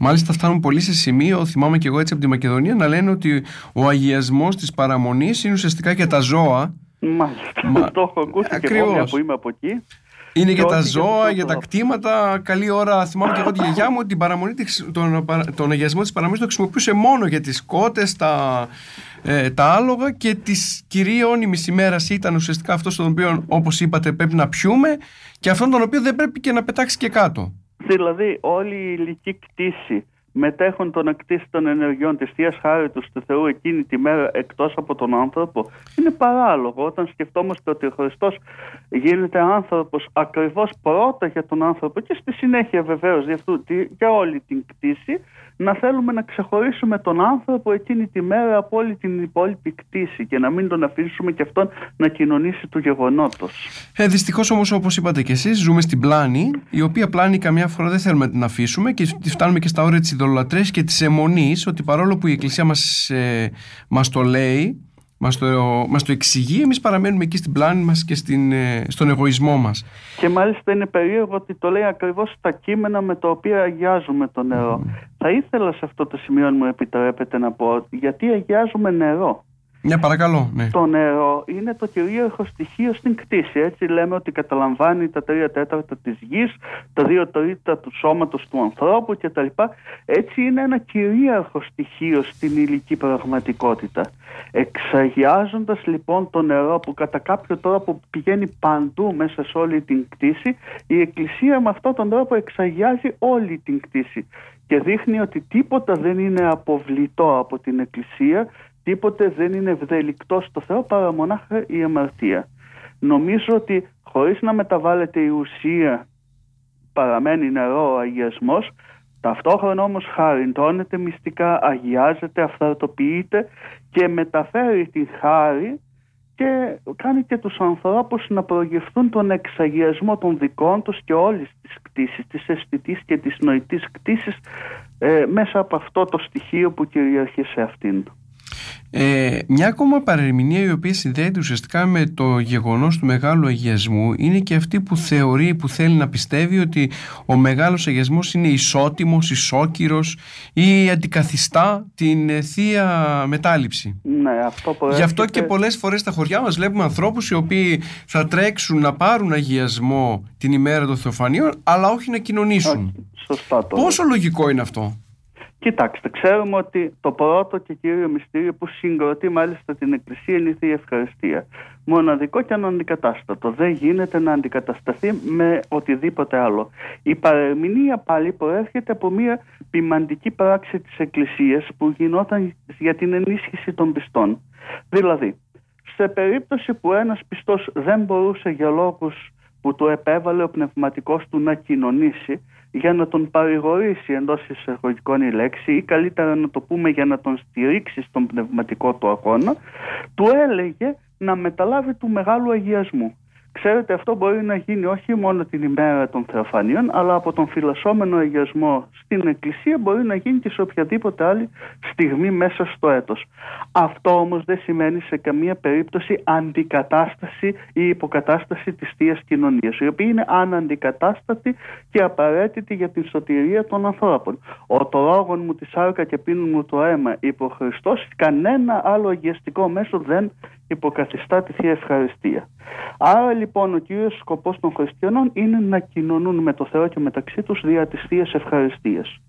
Μάλιστα φτάνουν πολύ σε σημείο, θυμάμαι και εγώ έτσι από τη Μακεδονία, να λένε ότι ο αγιασμός της παραμονής είναι ουσιαστικά για τα ζώα. Μάλιστα, Μα... το έχω ακούσει και εγώ που είμαι από εκεί. Είναι για τα ζώα, για τα κτήματα. Καλή ώρα. Θυμάμαι και εγώ τη γιαγιά μου ότι την παραμονή, τον, τον αγιασμό της παραμονής το χρησιμοποιούσε μόνο για τις κότες, τα, ε, τα άλογα και τη κυρίων ημέρα ήταν ουσιαστικά αυτός τον οποίο, όπως είπατε, πρέπει να πιούμε και αυτόν τον οποίο δεν πρέπει και να πετάξει και κάτω. Δηλαδή, όλη η ηλική κτήση μετέχουν τον εκτίση των ενεργειών της. Θείας Χάριτος του Θεού εκείνη τη μέρα εκτός από τον άνθρωπο είναι παράλογο. Όταν σκεφτόμαστε ότι ο Χριστός γίνεται άνθρωπος ακριβώς πρώτα για τον άνθρωπο και στη συνέχεια βεβαίως για, για όλη την κτήση να θέλουμε να ξεχωρίσουμε τον άνθρωπο εκείνη τη μέρα από όλη την υπόλοιπη κτήση και να μην τον αφήσουμε και αυτόν να κοινωνήσει του γεγονότος. Ε, δυστυχώς όμως όπως είπατε και εσείς ζούμε στην πλάνη η οποία πλάνη καμιά φορά δεν θέλουμε να την αφήσουμε και φτάνουμε και στα όρια της ειδωλατρές και της αιμονής ότι παρόλο που η Εκκλησία μας, ε, μας το λέει μας το, μας το εξηγεί, εμείς παραμένουμε εκεί στην πλάνη μας και στην, ε, στον εγωισμό μας. Και μάλιστα είναι περίεργο ότι το λέει ακριβώς στα κείμενα με τα οποία αγιάζουμε το νερό. Θα ήθελα σε αυτό το σημείο, αν μου επιτρέπετε να πω, γιατί αγιάζουμε νερό. Ναι, παρακαλώ. Ναι. Το νερό είναι το κυρίαρχο στοιχείο στην κτήση. Έτσι λέμε ότι καταλαμβάνει τα τρία τέταρτα της γης, τα δύο τρίτα του σώματος του ανθρώπου κτλ. Έτσι είναι ένα κυρίαρχο στοιχείο στην ηλική πραγματικότητα. Εξαγιάζοντας λοιπόν το νερό που κατά κάποιο τρόπο πηγαίνει παντού μέσα σε όλη την κτήση, η Εκκλησία με αυτόν τον τρόπο εξαγιάζει όλη την κτήση και δείχνει ότι τίποτα δεν είναι αποβλητό από την Εκκλησία τίποτε δεν είναι ευδελικτό στο Θεό παρά μονάχα η αμαρτία. Νομίζω ότι χωρίς να μεταβάλλεται η ουσία παραμένει νερό ο αγιασμός, ταυτόχρονα όμως χαριντώνεται μυστικά, αγιάζεται, αυθαρτοποιείται και μεταφέρει τη χάρη και κάνει και τους ανθρώπους να προγευθούν τον εξαγιασμό των δικών τους και όλης της κτήσης, της αισθητής και της νοητής κτήσης ε, μέσα από αυτό το στοιχείο που κυριαρχεί σε αυτήν. Ε, μια ακόμα παρερμηνία η οποία συνδέεται ουσιαστικά με το γεγονός του μεγάλου αγιασμού είναι και αυτή που θεωρεί, που θέλει να πιστεύει ότι ο μεγάλος αγιασμός είναι ισότιμος, ισόκυρος ή αντικαθιστά την θεία μετάληψη. Ναι, αυτό Γι' αυτό και πολλές φορές στα χωριά μας βλέπουμε ανθρώπους οι οποίοι θα τρέξουν να πάρουν αγιασμό την ημέρα των Θεοφανίων αλλά όχι να κοινωνήσουν. σωστά Πόσο λογικό είναι αυτό; Κοιτάξτε, ξέρουμε ότι το πρώτο και κύριο μυστήριο που συγκροτεί μάλιστα την Εκκλησία είναι η Θεία Ευχαριστία. Μοναδικό και αναντικατάστατο. Δεν γίνεται να αντικατασταθεί με οτιδήποτε άλλο. Η παρεμηνία πάλι προέρχεται από μια ποιμαντική πράξη της Εκκλησίας που γινόταν για την ενίσχυση των πιστών. Δηλαδή, σε περίπτωση που ένας πιστός δεν μπορούσε για λόγους που του επέβαλε ο πνευματικός του να κοινωνήσει, για να τον παρηγορήσει εντός εισαγωγικών η λέξη ή καλύτερα να το πούμε για να τον στηρίξει στον πνευματικό του αγώνα, του έλεγε να μεταλάβει του μεγάλου αγιασμού. Ξέρετε, αυτό μπορεί να γίνει όχι μόνο την ημέρα των Θεοφανίων, αλλά από τον φυλασσόμενο αγιασμό στην Εκκλησία μπορεί να γίνει και σε οποιαδήποτε άλλη στιγμή μέσα στο έτος. Αυτό όμως δεν σημαίνει σε καμία περίπτωση αντικατάσταση ή υποκατάσταση της θείας Κοινωνίας, η οποία είναι αναντικατάστατη και απαραίτητη για την σωτηρία των ανθρώπων. Ο τρόγων μου τη σάρκα και πίνουν μου το αίμα, είπε ο Χριστός, κανένα άλλο αγιαστικό μέσο δεν υποκαθιστά τη Θεία Ευχαριστία. Άρα λοιπόν ο κύριος σκοπός των χριστιανών είναι να κοινωνούν με το Θεό και μεταξύ τους δια της Θείας Ευχαριστίας.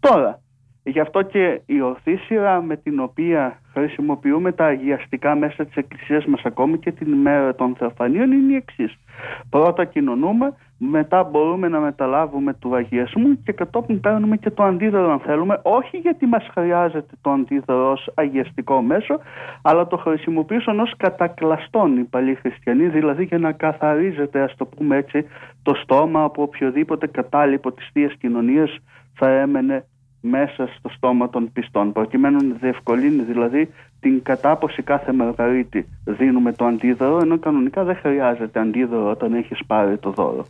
Τώρα, γι' αυτό και η ορθή σειρά με την οποία χρησιμοποιούμε τα αγιαστικά μέσα της Εκκλησίας μας ακόμη και την ημέρα των Θεοφανίων είναι η εξής. Πρώτα κοινωνούμε, μετά μπορούμε να μεταλάβουμε του αγιασμού και κατόπιν παίρνουμε και το αντίδωρο αν θέλουμε, όχι γιατί μας χρειάζεται το αντίδωρο ως αγιαστικό μέσο, αλλά το χρησιμοποιήσουν ως κατακλαστών οι παλιοί χριστιανοί, δηλαδή για να καθαρίζεται, ας το πούμε έτσι, το στόμα από οποιοδήποτε κατάλοιπο της Θείας Κοινωνίας θα έμενε μέσα στο στόμα των πιστών προκειμένου να διευκολύνει δηλαδή την κατάποση κάθε μαργαρίτη δίνουμε το αντίδωρο ενώ κανονικά δεν χρειάζεται αντίδωρο όταν έχεις πάρει το δώρο.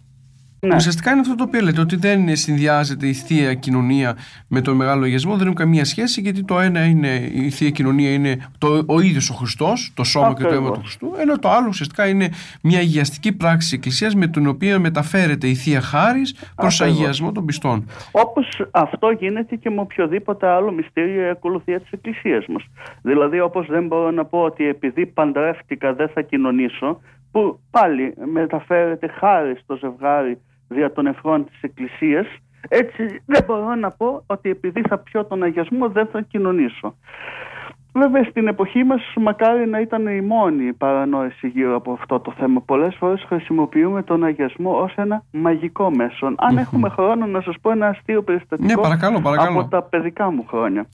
Ναι. Ουσιαστικά είναι αυτό το οποίο λέτε, ότι δεν συνδυάζεται η θεία κοινωνία με τον μεγάλο αγιασμό, δεν έχουν καμία σχέση, γιατί το ένα είναι, η θεία κοινωνία είναι το, ο ίδιος ο Χριστός, το σώμα και το αίμα του Χριστού, ενώ το άλλο ουσιαστικά είναι μια αγιαστική πράξη τη Εκκλησίας με την οποία μεταφέρεται η θεία χάρη προς αγιασμό των πιστών. Όπως αυτό γίνεται και με οποιοδήποτε άλλο μυστήριο ή ακολουθία της Εκκλησίας μας. Δηλαδή, όπως δεν μπορώ να πω ότι επειδή παντρεύτηκα δεν θα κοινωνήσω, που πάλι μεταφέρεται χάρη στο ζευγάρι δια των ευχών της Εκκλησίας έτσι δεν μπορώ να πω ότι επειδή θα πιω τον αγιασμό δεν θα κοινωνήσω. Βέβαια στην εποχή μας μακάρι να ήταν η μόνη παρανόηση γύρω από αυτό το θέμα. Πολλές φορές χρησιμοποιούμε τον αγιασμό ως ένα μαγικό μέσο. Αν έχουμε χρόνο να σας πω ένα αστείο περιστατικό ναι, από τα παιδικά μου χρόνια.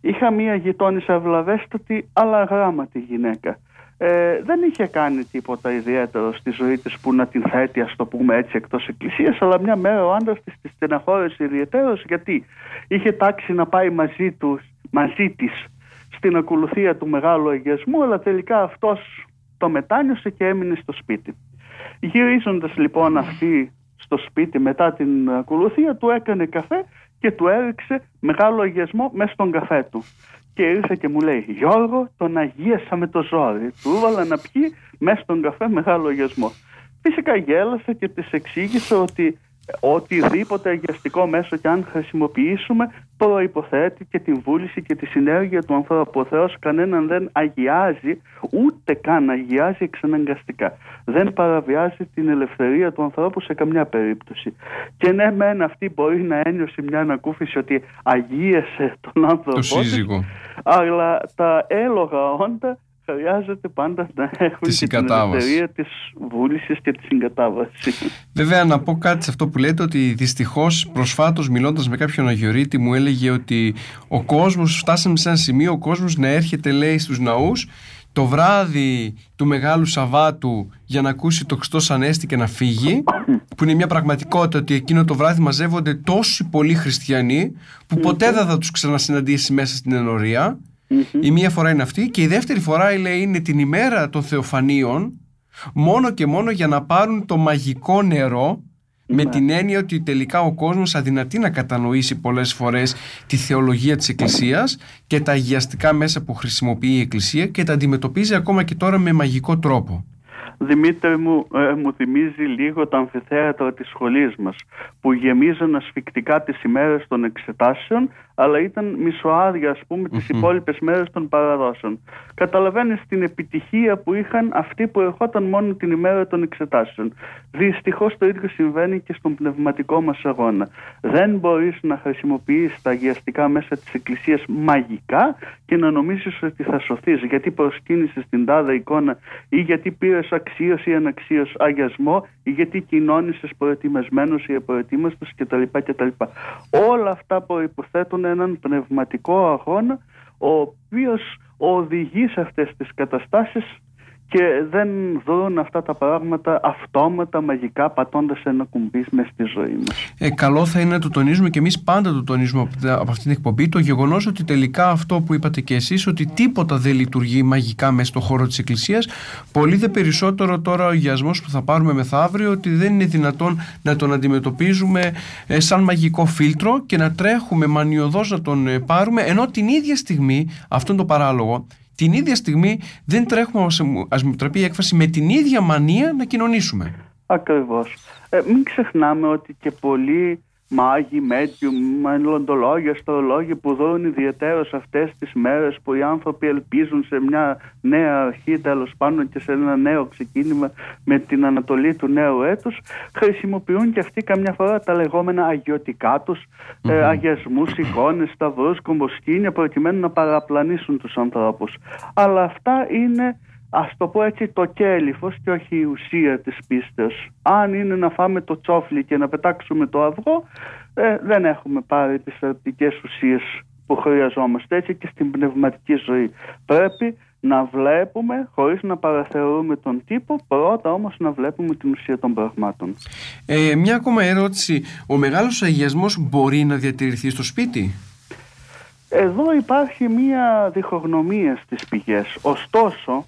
Είχα μία γειτόνισσα ευλαβέστατη αλλά γράμματη γυναίκα ε, δεν είχε κάνει τίποτα ιδιαίτερο στη ζωή της που να την θέτει ας το πούμε έτσι εκτός εκκλησίας αλλά μια μέρα ο άντρας της τη στεναχώρησε ιδιαίτερος γιατί είχε τάξει να πάει μαζί, τους, μαζί της στην ακολουθία του μεγάλου αγιασμού αλλά τελικά αυτός το μετάνιωσε και έμεινε στο σπίτι. Γυρίζοντας λοιπόν αυτή στο σπίτι μετά την ακολουθία του έκανε καφέ και του έριξε μεγάλο αγιασμό μέσα στον καφέ του και ήρθε και μου λέει Γιώργο τον αγίασα με το ζόρι του έβαλα να πιει μέσα στον καφέ μεγάλο αγιασμό φυσικά γέλασε και της εξήγησε ότι οτιδήποτε αγιαστικό μέσο και αν χρησιμοποιήσουμε προϋποθέτει και την βούληση και τη συνέργεια του ανθρώπου. Ο Θεός κανέναν δεν αγιάζει, ούτε καν αγιάζει εξαναγκαστικά. Δεν παραβιάζει την ελευθερία του ανθρώπου σε καμιά περίπτωση. Και ναι, μεν αυτή μπορεί να ένιωσε μια ανακούφιση ότι αγίασε τον άνθρωπο. Το σύζυγο. Αλλά τα έλογα όντα χρειάζεται πάντα να έχουν της την ελευθερία της βούλησης και της συγκατάβασης. Βέβαια να πω κάτι σε αυτό που λέτε ότι δυστυχώς προσφάτως μιλώντας με κάποιον Αγιορείτη μου έλεγε ότι ο κόσμος φτάσαμε σε ένα σημείο ο κόσμος να έρχεται λέει στους ναούς το βράδυ του Μεγάλου Σαββάτου για να ακούσει το Χριστός Ανέστη και να φύγει που είναι μια πραγματικότητα ότι εκείνο το βράδυ μαζεύονται τόσοι πολλοί χριστιανοί που ποτέ δεν θα τους ξανασυναντήσει μέσα στην ενορία η μία φορά είναι αυτή και η δεύτερη φορά λέει, είναι την ημέρα των θεοφανίων μόνο και μόνο για να πάρουν το μαγικό νερό με ναι. την έννοια ότι τελικά ο κόσμος αδυνατεί να κατανοήσει πολλές φορές τη θεολογία της Εκκλησίας και τα αγιαστικά μέσα που χρησιμοποιεί η Εκκλησία και τα αντιμετωπίζει ακόμα και τώρα με μαγικό τρόπο. Δημήτρη μου, ε, μου θυμίζει λίγο τα αμφιθέατρα της σχολής μας που γεμίζαν ασφικτικά τις ημέρες των εξετάσεων αλλά ήταν μισοάδια ας πούμε τις υπόλοιπες μέρες των παραδόσεων. Καταλαβαίνεις την επιτυχία που είχαν αυτοί που ερχόταν μόνο την ημέρα των εξετάσεων. Δυστυχώς το ίδιο συμβαίνει και στον πνευματικό μας αγώνα. Δεν μπορείς να χρησιμοποιείς τα αγιαστικά μέσα της Εκκλησίας μαγικά και να νομίζεις ότι θα σωθείς γιατί προσκύνησες την τάδα εικόνα ή γιατί πήρες αξίωση ή αναξίωση αγιασμό ή γιατί κοινώνησες προετοιμασμένος ή απροετοίμαστος κτλ. κτλ. Όλα αυτά προϋποθέτουν έναν πνευματικό αγώνα ο οποίος οδηγεί σε αυτές τις καταστάσεις και δεν δουν αυτά τα πράγματα αυτόματα, μαγικά, πατώντας ένα κουμπί μες στη ζωή μας. Ε, καλό θα είναι να το τονίζουμε και εμείς πάντα το τονίζουμε από αυτή την εκπομπή το γεγονός ότι τελικά αυτό που είπατε και εσείς, ότι τίποτα δεν λειτουργεί μαγικά μέσα στον χώρο της Εκκλησίας. Πολύ δε περισσότερο τώρα ο γιασμό που θα πάρουμε μεθαύριο, ότι δεν είναι δυνατόν να τον αντιμετωπίζουμε ε, σαν μαγικό φίλτρο και να τρέχουμε μανιωδώς να τον ε, πάρουμε, ενώ την ίδια στιγμή, αυτό είναι το παράλογο, την ίδια στιγμή δεν τρέχουμε, ας μου τραπεί η έκφραση, με την ίδια μανία να κοινωνήσουμε. Ακριβώς. Ε, μην ξεχνάμε ότι και πολλοί μάγοι, μέτιου, μελλοντολόγοι, αστρολόγοι που δουν ιδιαίτερω αυτές τις μέρες που οι άνθρωποι ελπίζουν σε μια νέα αρχή τέλος πάντων και σε ένα νέο ξεκίνημα με την ανατολή του νέου έτους, χρησιμοποιούν και αυτοί καμιά φορά τα λεγόμενα αγιωτικά τους, mm-hmm. ε, αγιασμούς, εικόνες, σταυρούς, κομποσκίνια προκειμένου να παραπλανήσουν τους ανθρώπους. Αλλά αυτά είναι ας το πω έτσι το κέλυφος και όχι η ουσία της πίστεως. Αν είναι να φάμε το τσόφλι και να πετάξουμε το αυγό ε, δεν έχουμε πάρει τις θεραπευτικές ουσίες που χρειαζόμαστε έτσι και στην πνευματική ζωή. Πρέπει να βλέπουμε χωρίς να παραθεωρούμε τον τύπο πρώτα όμως να βλέπουμε την ουσία των πραγμάτων. Ε, μια ακόμα ερώτηση. Ο μεγάλος αγιασμός μπορεί να διατηρηθεί στο σπίτι; Εδώ υπάρχει μια διχογνωμία στις πηγές. Ωστόσο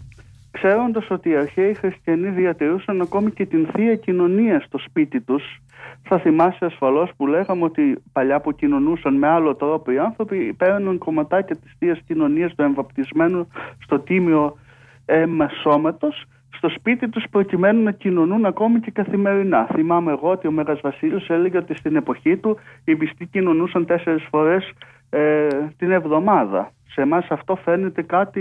ξέροντας ότι οι αρχαίοι χριστιανοί διατηρούσαν ακόμη και την θεία κοινωνία στο σπίτι τους θα θυμάσαι ασφαλώς που λέγαμε ότι παλιά που κοινωνούσαν με άλλο τρόπο οι άνθρωποι παίρνουν κομματάκια της θείας κοινωνίας του εμβαπτισμένου στο τίμιο αίμα σώματος στο σπίτι τους προκειμένου να κοινωνούν ακόμη και καθημερινά. Θυμάμαι εγώ ότι ο Μέγας Βασίλειος έλεγε ότι στην εποχή του οι πιστοί κοινωνούσαν τέσσερις φορές ε, την εβδομάδα. Σε εμάς αυτό φαίνεται κάτι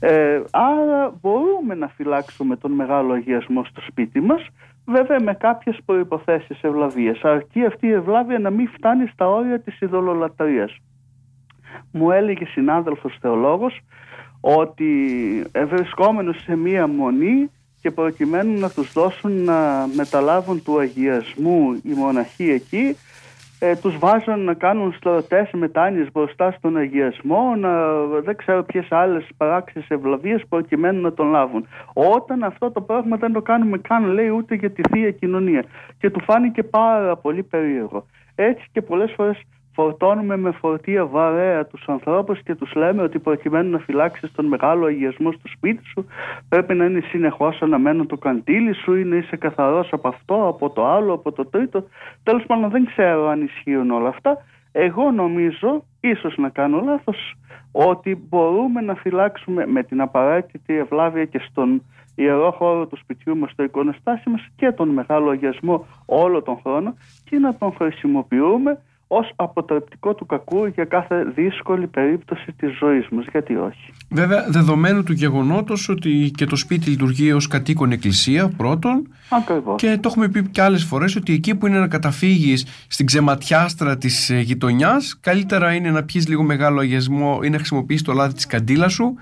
Ε, άρα μπορούμε να φυλάξουμε τον μεγάλο αγιασμό στο σπίτι μας βέβαια με κάποιες προϋποθέσεις ευλαβίας αρκεί αυτή η ευλάβεια να μην φτάνει στα όρια της ειδωλολατρίας. Μου έλεγε συνάδελφος θεολόγος ότι βρισκόμενος σε μία μονή και προκειμένου να τους δώσουν να μεταλάβουν του αγιασμού οι μοναχοί εκεί ε, τους βάζαν να κάνουν στρατές μετάνοιες μπροστά στον αγιασμό να δεν ξέρω ποιες άλλες παράξεις ευλαβίες προκειμένου να τον λάβουν. Όταν αυτό το πράγμα δεν το κάνουμε καν λέει ούτε για τη Θεία Κοινωνία. Και του φάνηκε πάρα πολύ περίεργο. Έτσι και πολλές φορές φορτώνουμε με φορτία βαρέα τους ανθρώπους και τους λέμε ότι προκειμένου να φυλάξεις τον μεγάλο αγιασμό στο σπίτι σου πρέπει να είναι συνεχώς αναμένο το καντήλι σου ή να είσαι καθαρός από αυτό, από το άλλο, από το τρίτο. Τέλος πάντων δεν ξέρω αν ισχύουν όλα αυτά. Εγώ νομίζω, ίσως να κάνω λάθος, ότι μπορούμε να φυλάξουμε με την απαραίτητη ευλάβεια και στον ιερό χώρο του σπιτιού μας, στο εικονοστάσι μας και τον μεγάλο αγιασμό όλο τον χρόνο και να τον χρησιμοποιούμε ως αποτρεπτικό του κακού για κάθε δύσκολη περίπτωση της ζωής μας. Γιατί όχι; Βέβαια, δεδομένου του γεγονότος ότι και το σπίτι λειτουργεί ως κατοίκον εκκλησία πρώτον Ακριβώς. και το έχουμε πει και άλλες φορές ότι εκεί που είναι να καταφύγεις στην ξεματιάστρα της ε, γειτονιάς καλύτερα είναι να πιεις λίγο μεγάλο αγιασμό ή να χρησιμοποιείς το λάδι της καντήλας σου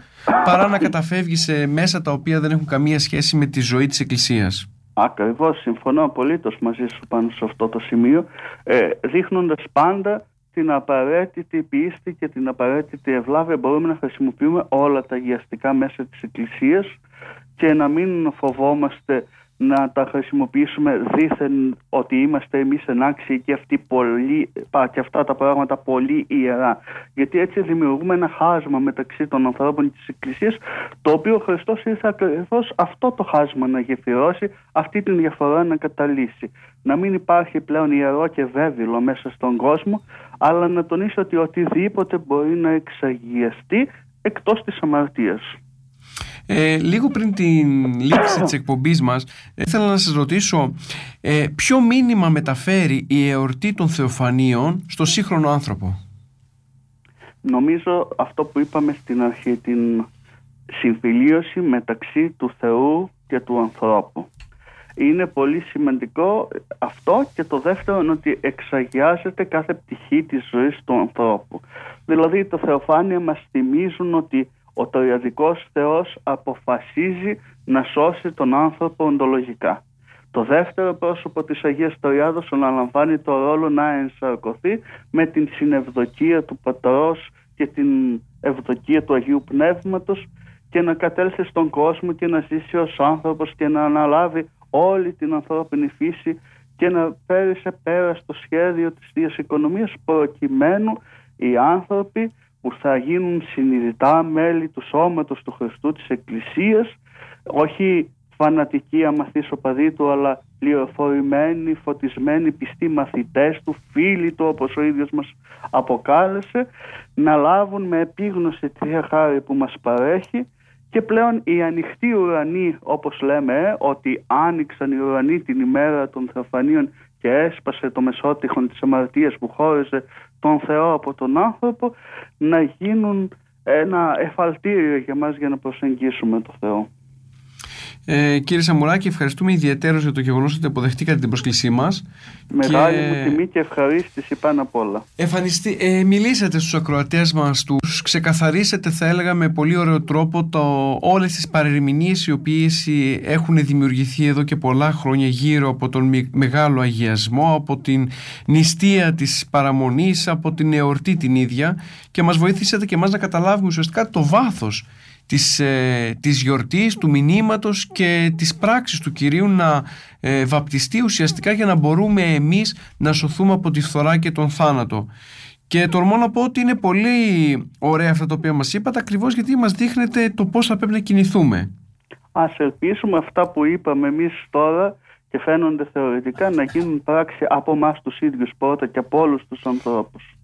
παρά να καταφεύγεις σε μέσα τα οποία δεν έχουν καμία σχέση με τη ζωή της εκκλησίας. Ακριβώς, συμφωνώ απολύτως μαζί σου πάνω σε αυτό το σημείο, ε, δείχνοντας πάντα την απαραίτητη πίστη και την απαραίτητη ευλάβεια. Μπορούμε να χρησιμοποιούμε όλα τα αγιαστικά μέσα της Εκκλησίας και να μην φοβόμαστε να τα χρησιμοποιήσουμε δήθεν ότι είμαστε εμείς ενάξιοι και, αυτοί πολύ, και αυτά τα πράγματα πολύ ιερά. Γιατί έτσι δημιουργούμε ένα χάσμα μεταξύ των ανθρώπων της Εκκλησίας το οποίο ο Χριστός ήρθε ακριβώς αυτό το χάσμα να γεφυρώσει, αυτή την διαφορά να καταλύσει. Να μην υπάρχει πλέον ιερό και βέβαιο μέσα στον κόσμο αλλά να τονίσει ότι οτιδήποτε μπορεί να εξαγιαστεί εκτός της αμαρτίας. Ε, λίγο πριν την λήξη της εκπομπής μας ήθελα να σας ρωτήσω ε, ποιο μήνυμα μεταφέρει η εορτή των Θεοφανίων στο σύγχρονο άνθρωπο; Νομίζω αυτό που είπαμε στην αρχή την συμφιλίωση μεταξύ του Θεού και του ανθρώπου. Είναι πολύ σημαντικό αυτό και το δεύτερο είναι ότι εξαγιάζεται κάθε πτυχή της ζωής του ανθρώπου. Δηλαδή τα Θεοφάνεια μας θυμίζουν ότι ο τοριαδικός Θεός αποφασίζει να σώσει τον άνθρωπο οντολογικά. Το δεύτερο πρόσωπο της Αγίας Τοριάδος αναλαμβάνει το ρόλο να ενσαρκωθεί με την συνευδοκία του Πατρός και την ευδοκία του Αγίου Πνεύματος και να κατέλθει στον κόσμο και να ζήσει ως άνθρωπος και να αναλάβει όλη την ανθρώπινη φύση και να φέρει σε πέρα στο σχέδιο της Θείας Οικονομίας προκειμένου οι άνθρωποι που θα γίνουν συνειδητά μέλη του σώματος του Χριστού της Εκκλησίας όχι φανατικοί αμαθείς οπαδοί του αλλά πληροφορημένοι, φωτισμένοι, πιστοί μαθητές του, φίλοι του όπως ο ίδιος μας αποκάλεσε να λάβουν με επίγνωση τη χάρη που μας παρέχει. Και πλέον οι ανοιχτοί ουρανοί όπως λέμε ότι άνοιξαν οι ουρανοί την ημέρα των θεοφανίων και έσπασε το μεσότυχον της αμαρτίας που χώριζε τον Θεό από τον άνθρωπο να γίνουν ένα εφαλτήριο για μας για να προσεγγίσουμε τον Θεό. Ε, κύριε Σαμουράκη, ευχαριστούμε ιδιαίτερως για το γεγονός ότι αποδεχτήκατε την πρόσκλησή μας. Μεγάλη και... μου τιμή και ευχαρίστηση πάνω απ' όλα. Εφανιστεί, ε, μιλήσατε στους ακροατές μας, τους ξεκαθαρίσατε, θα έλεγα, με πολύ ωραίο τρόπο όλες τις παρερμηνίες οι οποίες έχουν δημιουργηθεί εδώ και πολλά χρόνια γύρω από τον μεγάλο αγιασμό, από την νηστεία της παραμονής, από την εορτή την ίδια και μας βοήθησατε και εμάς να καταλάβουμε ουσιαστικά το βάθος της, ε, της γιορτής, του μηνύματος και της πράξης του Κυρίου να ε, βαπτιστεί ουσιαστικά για να μπορούμε εμείς να σωθούμε από τη φθορά και τον θάνατο. Και τολμώ να πω ότι είναι πολύ ωραία αυτά τα οποία μας είπατε ακριβώς γιατί μας δείχνετε το πώς θα πρέπει να κινηθούμε. Ας ελπίσουμε αυτά που είπαμε εμείς τώρα και φαίνονται θεωρητικά να γίνουν πράξη από εμάς τους ίδιους πρώτα και από όλους τους ανθρώπους.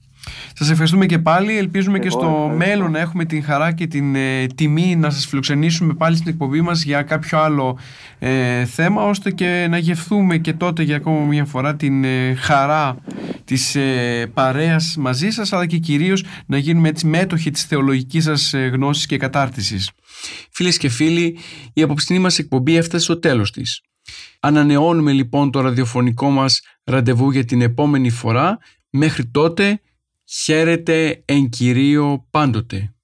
Σας ευχαριστούμε και πάλι. Ελπίζουμε και στο μέλλον να έχουμε την χαρά και την ε, τιμή να σας φιλοξενήσουμε πάλι στην εκπομπή μας για κάποιο άλλο ε, θέμα ώστε και να γευθούμε και τότε για ακόμα μια φορά την ε, χαρά της ε, παρέας μαζί σας αλλά και κυρίως να γίνουμε έτσι μέτοχοι της θεολογικής σας ε, γνώσης και κατάρτισης. Φίλες και φίλοι, η απόψινή μας εκπομπή έφτασε στο τέλος της. Ανανεώνουμε λοιπόν το ραδιοφωνικό μας ραντεβού για την επόμενη φορά. Μέχρι τότε Χαίρετε εν Κυρίω πάντοτε.